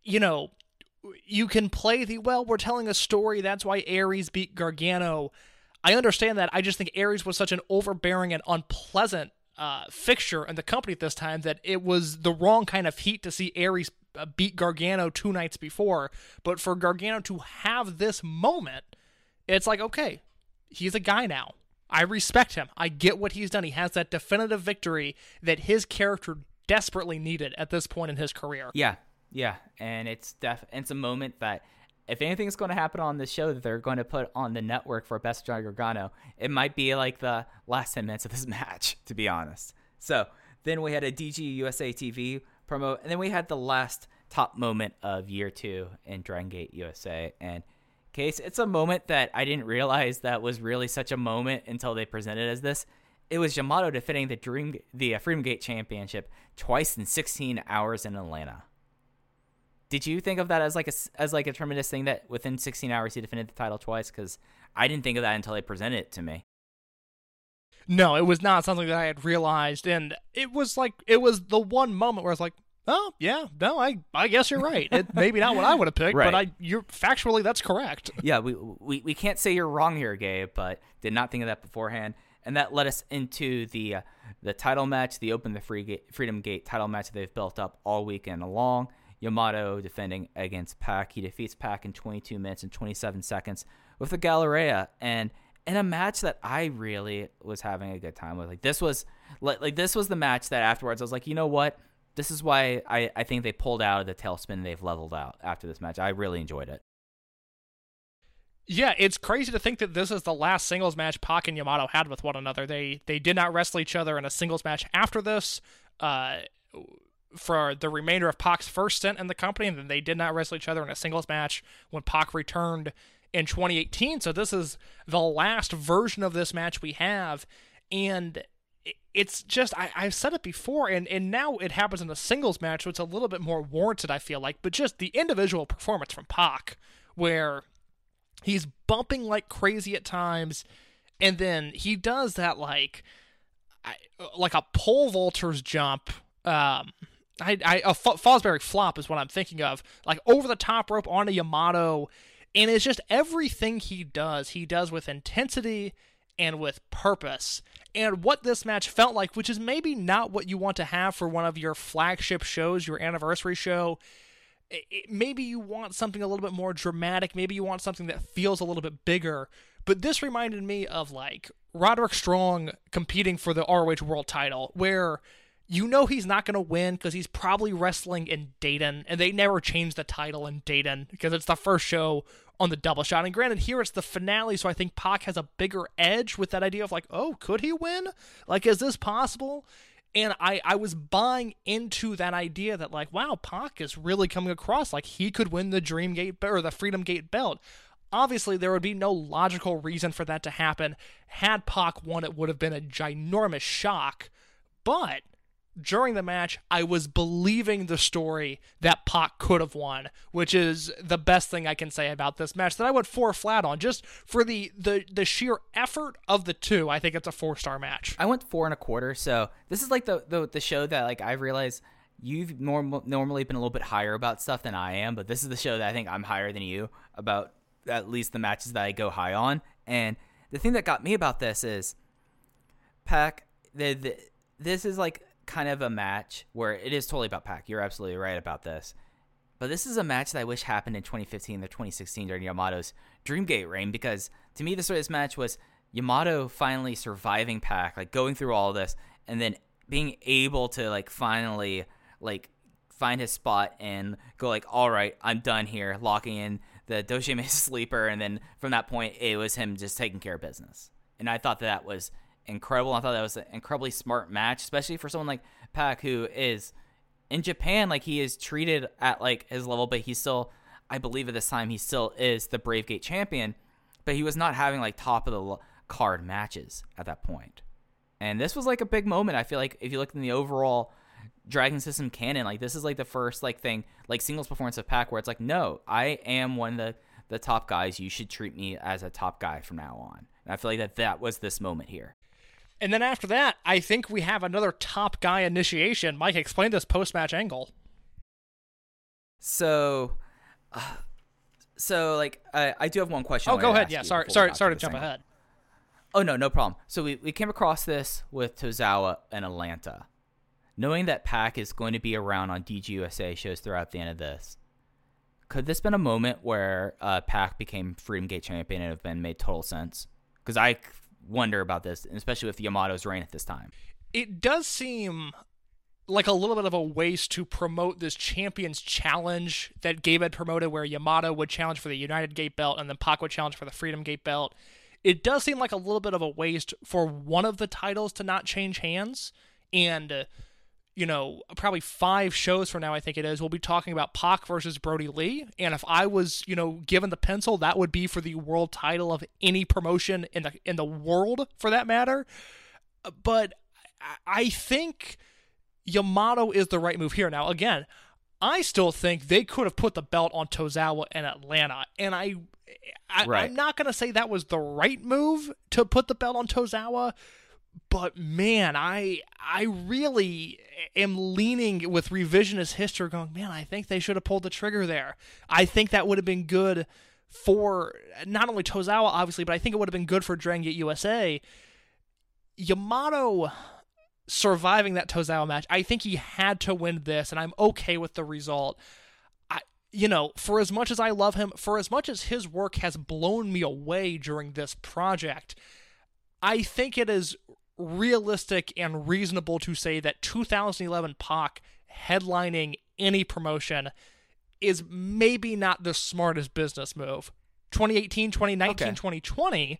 you know, you can play the, well, we're telling a story, that's why Aries beat Gargano. I understand that. I just think Aries was such an overbearing and unpleasant uh, fixture in the company at this time that it was the wrong kind of heat to see Aries Uh, beat Gargano two nights before. But for Gargano to have this moment, it's like, okay, he's a guy now. I respect him. I get what he's done. He has that definitive victory that his character desperately needed at this point in his career. Yeah, yeah, and it's def it's a moment that if anything's going to happen on this show that they're going to put on the network for Best Johnny Gargano, it might be like the last ten minutes of this match, to be honest. So then we had a DG USA TV promo, and then we had the last top moment of year two in Dragon Gate USA. And case, it's a moment that I didn't realize that was really such a moment until they presented as this. It was Yamato defending the Dream, the uh, Freedom Gate Championship twice in 16 hours in Atlanta. Did you think of that as like a as like a tremendous thing that within 16 hours he defended the title twice? Because I didn't think of that until they presented it to me. No, it was not something that I had realized, and it was like it was the one moment where I was like, "Oh, yeah, no, I I guess you're right. It maybe not what I would have picked, Right. but I you're factually that's correct." yeah, we, we we can't say you're wrong here, Gabe, but did not think of that beforehand, and that led us into the uh, the title match, the Open the Free Gate, Freedom Gate title match that they've built up all weekend long. Yamato defending against Pac. He defeats Pac in 22 minutes and 27 seconds with the Galleria, and in a match that I really was having a good time with. Like this was like, like this was the match that afterwards I was like, you know what? This is why I, I think they pulled out of the tailspin they've leveled out after this match. I really enjoyed it. Yeah, it's crazy to think that this is the last singles match Pac and Yamato had with one another. They they did not wrestle each other in a singles match after this. Uh, for the remainder of Pac's first stint in the company, and then they did not wrestle each other in a singles match when Pac returned in 2018. So this is the last version of this match we have, and it's just I, I've said it before, and and now it happens in a singles match, so it's a little bit more warranted. I feel like, but just the individual performance from Pac, where he's bumping like crazy at times, and then he does that like. Like a pole vaulter's jump um, I, I a F- Fosbury flop is what I'm thinking of, like over the top rope onto Yamato, and it's just everything he does, he does with intensity and with purpose. And what this match felt like, which is maybe not what you want to have for one of your flagship shows, your anniversary show. It, maybe you want something a little bit more dramatic. Maybe you want something that feels a little bit bigger. But this reminded me of like Roderick Strong competing for the ROH World title, where you know he's not going to win because he's probably wrestling in Dayton, and they never change the title in Dayton because it's the first show on the double shot. And granted, here it's the finale, so I think Pac has a bigger edge with that idea of like, oh, could he win? Like, is this possible? And I, I was buying into that idea that like, wow, Pac is really coming across like he could win the Dream Gate or the Freedom Gate belt. Obviously, there would be no logical reason for that to happen. Had Pac won, it would have been a ginormous shock. But during the match, I was believing the story that Pac could have won, which is the best thing I can say about this match that I went four flat on. Just for the the the sheer effort of the two, I think it's a four star match. I went four and a quarter. So this is like the the, the show that like I realize you've norm- normally been a little bit higher about stuff than I am, but this is the show that I think I'm higher than you about at least the matches that I go high on. And the thing that got me about this is Pac. The, the this is like kind of a match where it is totally about Pac. You're absolutely right about this. But this is a match that I wish happened in 2015 or 2016 during Yamato's Dreamgate reign because to me, the story of this match was Yamato finally surviving Pac, like going through all this, and then being able to like finally like find his spot and go like, all right, I'm done here, locking in the Dojime sleeper, and then from that point, it was him just taking care of business. And I thought that, that was incredible. I thought that was an incredibly smart match, especially for someone like Pac, who is in Japan, like he is treated at like his level, but he's still, I believe at this time, he still is the Brave Gate champion, but he was not having like top of the card matches at that point. And this was like a big moment. I feel like if you look in the overall Dragon System canon, like this is like the first like thing, like singles performance of Pac, where it's like, no, I am one of the the top guys. You should treat me as a top guy from now on. And I feel like that that was this moment here. And then after that, I think we have another top guy initiation. Mike, explain this post match angle. So, uh, so like I, I do have one question. Oh, go ahead. Yeah, sorry, sorry, sorry to jump angle. ahead. Oh no, no problem. So we, we came across this with Tozawa and Atlanta. Knowing that Pac is going to be around on DGUSA shows throughout the end of this, could this been a moment where uh, Pac became Freedom Gate champion and have been made total sense? Because I wonder about this, especially with Yamato's reign at this time. It does seem like a little bit of a waste to promote this Champions Challenge that Gabe had promoted, where Yamato would challenge for the United Gate belt and then Pac would challenge for the Freedom Gate belt. It does seem like a little bit of a waste for one of the titles to not change hands. And, uh, you know, probably five shows from now, I think it is, we'll be talking about Pac versus Brodie Lee. And if I was, you know, given the pencil, that would be for the world title of any promotion in the in the world, for that matter. But I- think Yamato is the right move here. Now, again, I still think they could have put the belt on Tozawa and Atlanta, and I, I Right. I'm not gonna say that was the right move to put the belt on Tozawa, but man, I I really am leaning with revisionist history, going, man, I think they should have pulled the trigger there. I think that would have been good for not only Tozawa, obviously, but I think it would have been good for Dragon Gate USA. Yamato surviving that Tozawa match, I think he had to win this, and I'm okay with the result. I, you know, for as much as I love him, for as much as his work has blown me away during this project, I think it is realistic and reasonable to say that 2011 Pac headlining any promotion is maybe not the smartest business move. 2018, 2019, Okay. 2020.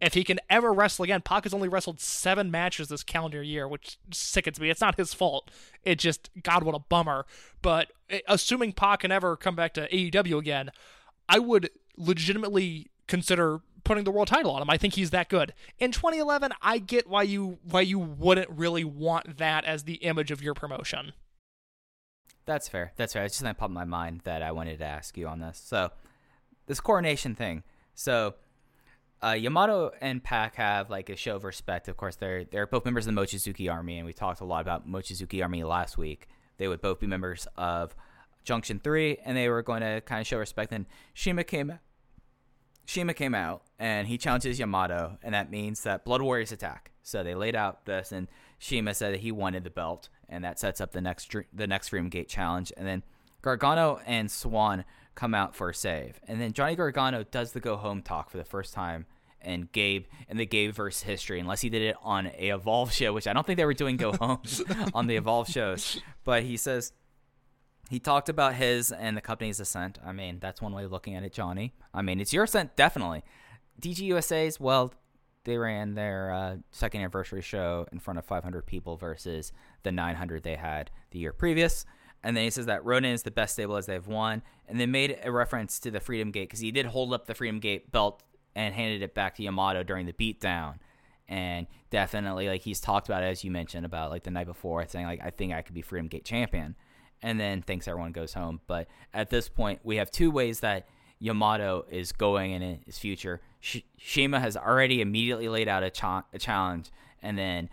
If he can ever wrestle again, Pac has only wrestled seven matches this calendar year, which sickens me. It's not his fault. It just, God, what a bummer. But eh, assuming Pac can ever come back to AEW again, I would legitimately consider putting the world title on him. I think he's that good. In 2011, I get why you why you wouldn't really want that as the image of your promotion. That's fair. That's fair. It's just that popped in my mind that I wanted to ask you on this. So, this coronation thing. So, uh, Yamato and Pac have like a show of respect. Of course, they're they're both members of the Mochizuki Army, and we talked a lot about Mochizuki Army last week. They would both be members of Junction Three, and they were going to kind of show respect. And Shiima came, Shiima came out, and he challenges Yamato, and that means that Blood Warriors attack. So they laid out this, and Shiima said that he wanted the belt, and that sets up the next the next Freedom Gate challenge. And then Gargano and Swann come out for a save, and then Johnny Gargano does the go home talk for the first time. And Gabe in the Gabe verse history, unless he did it on a Evolve show, which I don't think they were doing go homes on the Evolve shows. But he says he talked about his and the company's ascent. I mean, that's one way of looking at it, Johnny. I mean, it's your ascent, definitely. DGUSA's, well, they ran their uh, second anniversary show in front of 500 people versus the 900 they had the year previous. And then he says that Ronin is the best stable as they've won. And they made a reference to the Freedom Gate because he did hold up the Freedom Gate belt and handed it back to Yamato during the beatdown. And definitely, like he's talked about, it, as you mentioned, about like the night before, saying like I think I could be Freedom Gate champion, and then thinks everyone goes home. But at this point, we have two ways that Yamato is going in his future. Sh- Shiima has already immediately laid out a, cha- a challenge, and then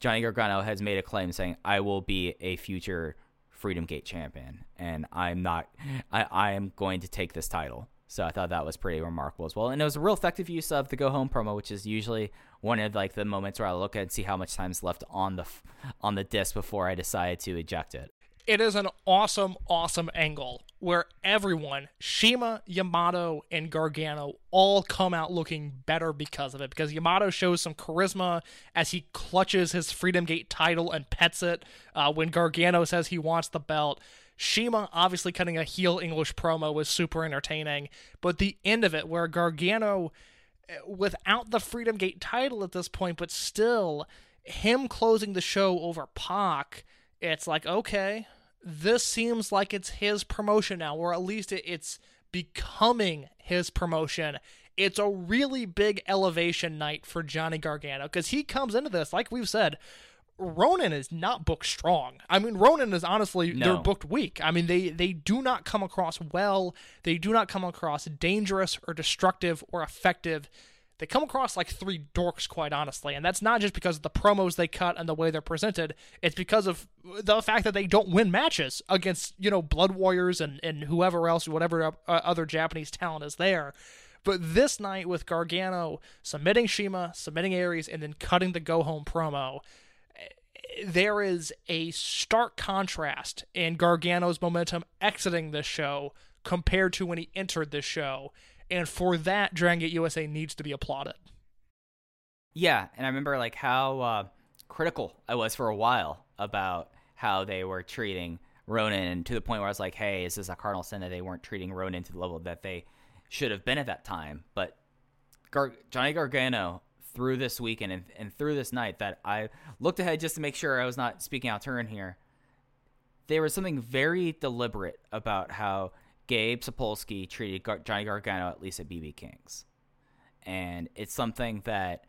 Johnny Gargano has made a claim saying, "I will be a future Freedom Gate champion, and I'm not. I, I am going to take this title." So I thought that was pretty remarkable as well, and it was a real effective use of the go home promo, which is usually one of like the moments where I look at and see how much time's left on the f- on the disc before I decide to eject it. It is an awesome, awesome angle where everyone, Shiima, Yamato, and Gargano, all come out looking better because of it. Because Yamato shows some charisma as he clutches his Freedom Gate title and pets it. Uh, when Gargano says he wants the belt, Shiima obviously cutting a heel English promo was super entertaining. But the end of it, where Gargano, eh, without the Freedom Gate title at this point, but still him closing the show over Pac, it's like, okay, this seems like it's his promotion now, or at least it- it's becoming his promotion. It's a really big elevation night for Johnny Gargano because he comes into this, like we've said, Ronin is not booked strong. I mean, Ronin is honestly they're booked weak. I mean, they they do not come across well. They do not come across dangerous or destructive or effective. They come across like three dorks, quite honestly, and that's not just because of the promos they cut and the way they're presented. It's because of the fact that they don't win matches against you know Blood Warriors and and whoever else, whatever uh, other Japanese talent is there. But this night with Gargano submitting Shiima, submitting Aries, and then cutting the go home promo, there is a stark contrast in Gargano's momentum exiting this show compared to when he entered this show. And for that, Dragon Gate USA needs to be applauded. Yeah, and I remember like how uh, critical I was for a while about how they were treating Ronin, and to the point where I was like, "Hey, is this a cardinal sin that they weren't treating Ronin to the level that they should have been at that time?" But Gar- Johnny Gargano through this weekend and, and through this night that I looked ahead just to make sure I was not speaking out turn here. There was something very deliberate about how Gabe Sapolsky treated Gar- Johnny Gargano at least at BB Kings, and it's something that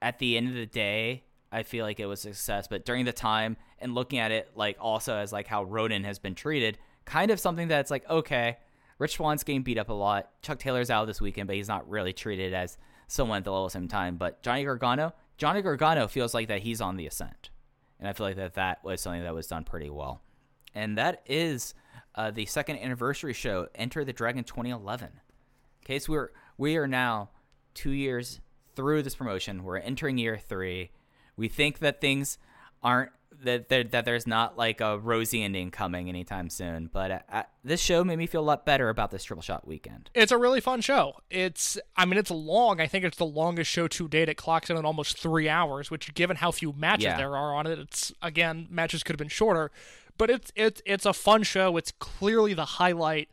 at the end of the day, I feel like it was a success. But during the time and looking at it, like also as like how Ronin has been treated, kind of something that's like okay, Rich Swann's getting beat up a lot. Chuck Taylor's out this weekend, but he's not really treated as someone at the level same time. But Johnny Gargano, Johnny Gargano feels like that he's on the ascent, and I feel like that that was something that was done pretty well. And that is uh, the second anniversary show, Enter the Dragon 2011. Okay, so we're we are now two years through this promotion. We're entering year three. We think that things aren't that that, that there's not like a rosy ending coming anytime soon. But uh, uh, this show made me feel a lot better about this triple shot weekend. It's a really fun show. It's, I mean, it's long. I think it's the longest show to date. It clocks in at almost three hours, which, given how few matches Yeah. there are on it, it's again matches could have been shorter. But it's it's it's a fun show. It's clearly the highlight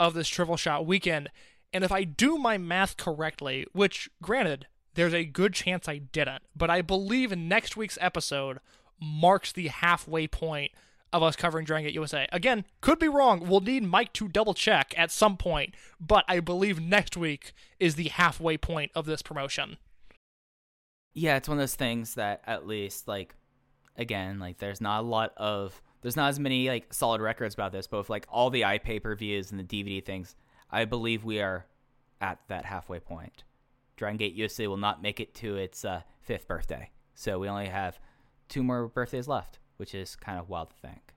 of this triple shot weekend. And if I do my math correctly, which granted, there's a good chance I didn't, but I believe next week's episode marks the halfway point of us covering Dragon Gate USA. Again, could be wrong. We'll need Mike to double check at some point, but I believe next week is the halfway point of this promotion. Yeah, it's one of those things that at least like again, like there's not a lot of there's not as many like solid records about this, but with like all the iPay per views and the DVD things, I believe we are at that halfway point. Dragon Gate USA will not make it to its uh, fifth birthday, so we only have two more birthdays left, which is kind of wild to think.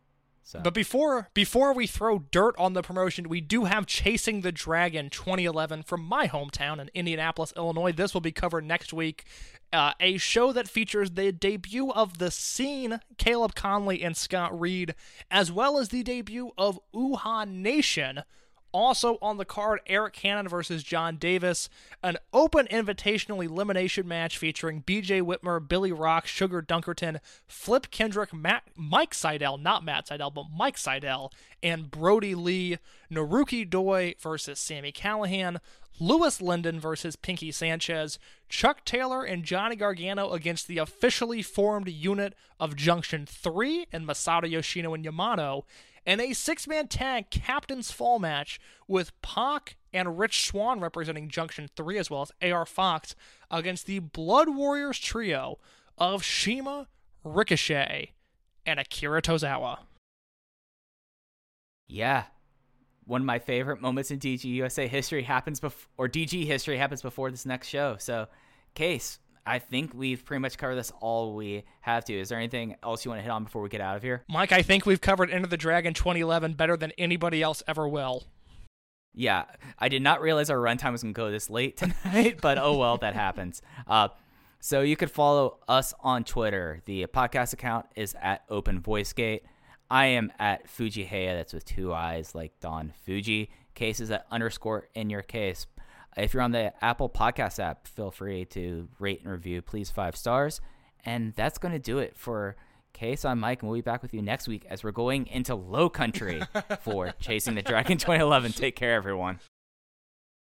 So, But before before we throw dirt on the promotion, we do have Chasing the Dragon 2011 from my hometown in Indianapolis, Illinois. This will be covered next week. Uh, a show that features the debut of the scene, Caleb Konley and Scott Reed, as well as the debut of Uhaa Nation. Also on the card, Arik Cannon versus Jon Davis, an open invitational elimination match featuring BJ Whitmer, Billy Rock, Sugar Dunkerton, Flip Kendrick, Matt, Mike Seidel, not Matt Seidel, but Mike Seidel, and Brodie Lee, Naruki Doi versus Sami Callihan, Louis Lyndon versus Pinkie Sanchez, Chuck Taylor and Johnny Gargano against the officially formed unit of Junction 3 and Masato Yoshino and Yamato, and a six man tag captain's fall match with Pac and Rich Swann representing Junction 3 as well as AR Fox against the Blood Warriors trio of Shiima, Ricochet, and Akira Tozawa. yeah, one of my favorite moments in DG USA history happens before, or DG history happens before this next show. So, case, I think we've pretty much covered this all we have to. Is there anything else you want to hit on before we get out of here? Mike, I think we've covered Enter the Dragon 2011 better than anybody else ever will. Yeah, I did not realize our runtime was going to go this late tonight, but oh well, that happens. Uh, so you could follow us on Twitter. The podcast account is at Open Voice Gate. I am at Fujiheya. That's with two eyes, like Don Fuji. Case is at underscore in your case. If you're on the Apple Podcast app, feel free to rate and review, please five stars. And that's going to do it for Case. I'm Mike, and we'll be back with you next week as we're going into Low Country for Chasing the Dragon 2011. Take care, everyone.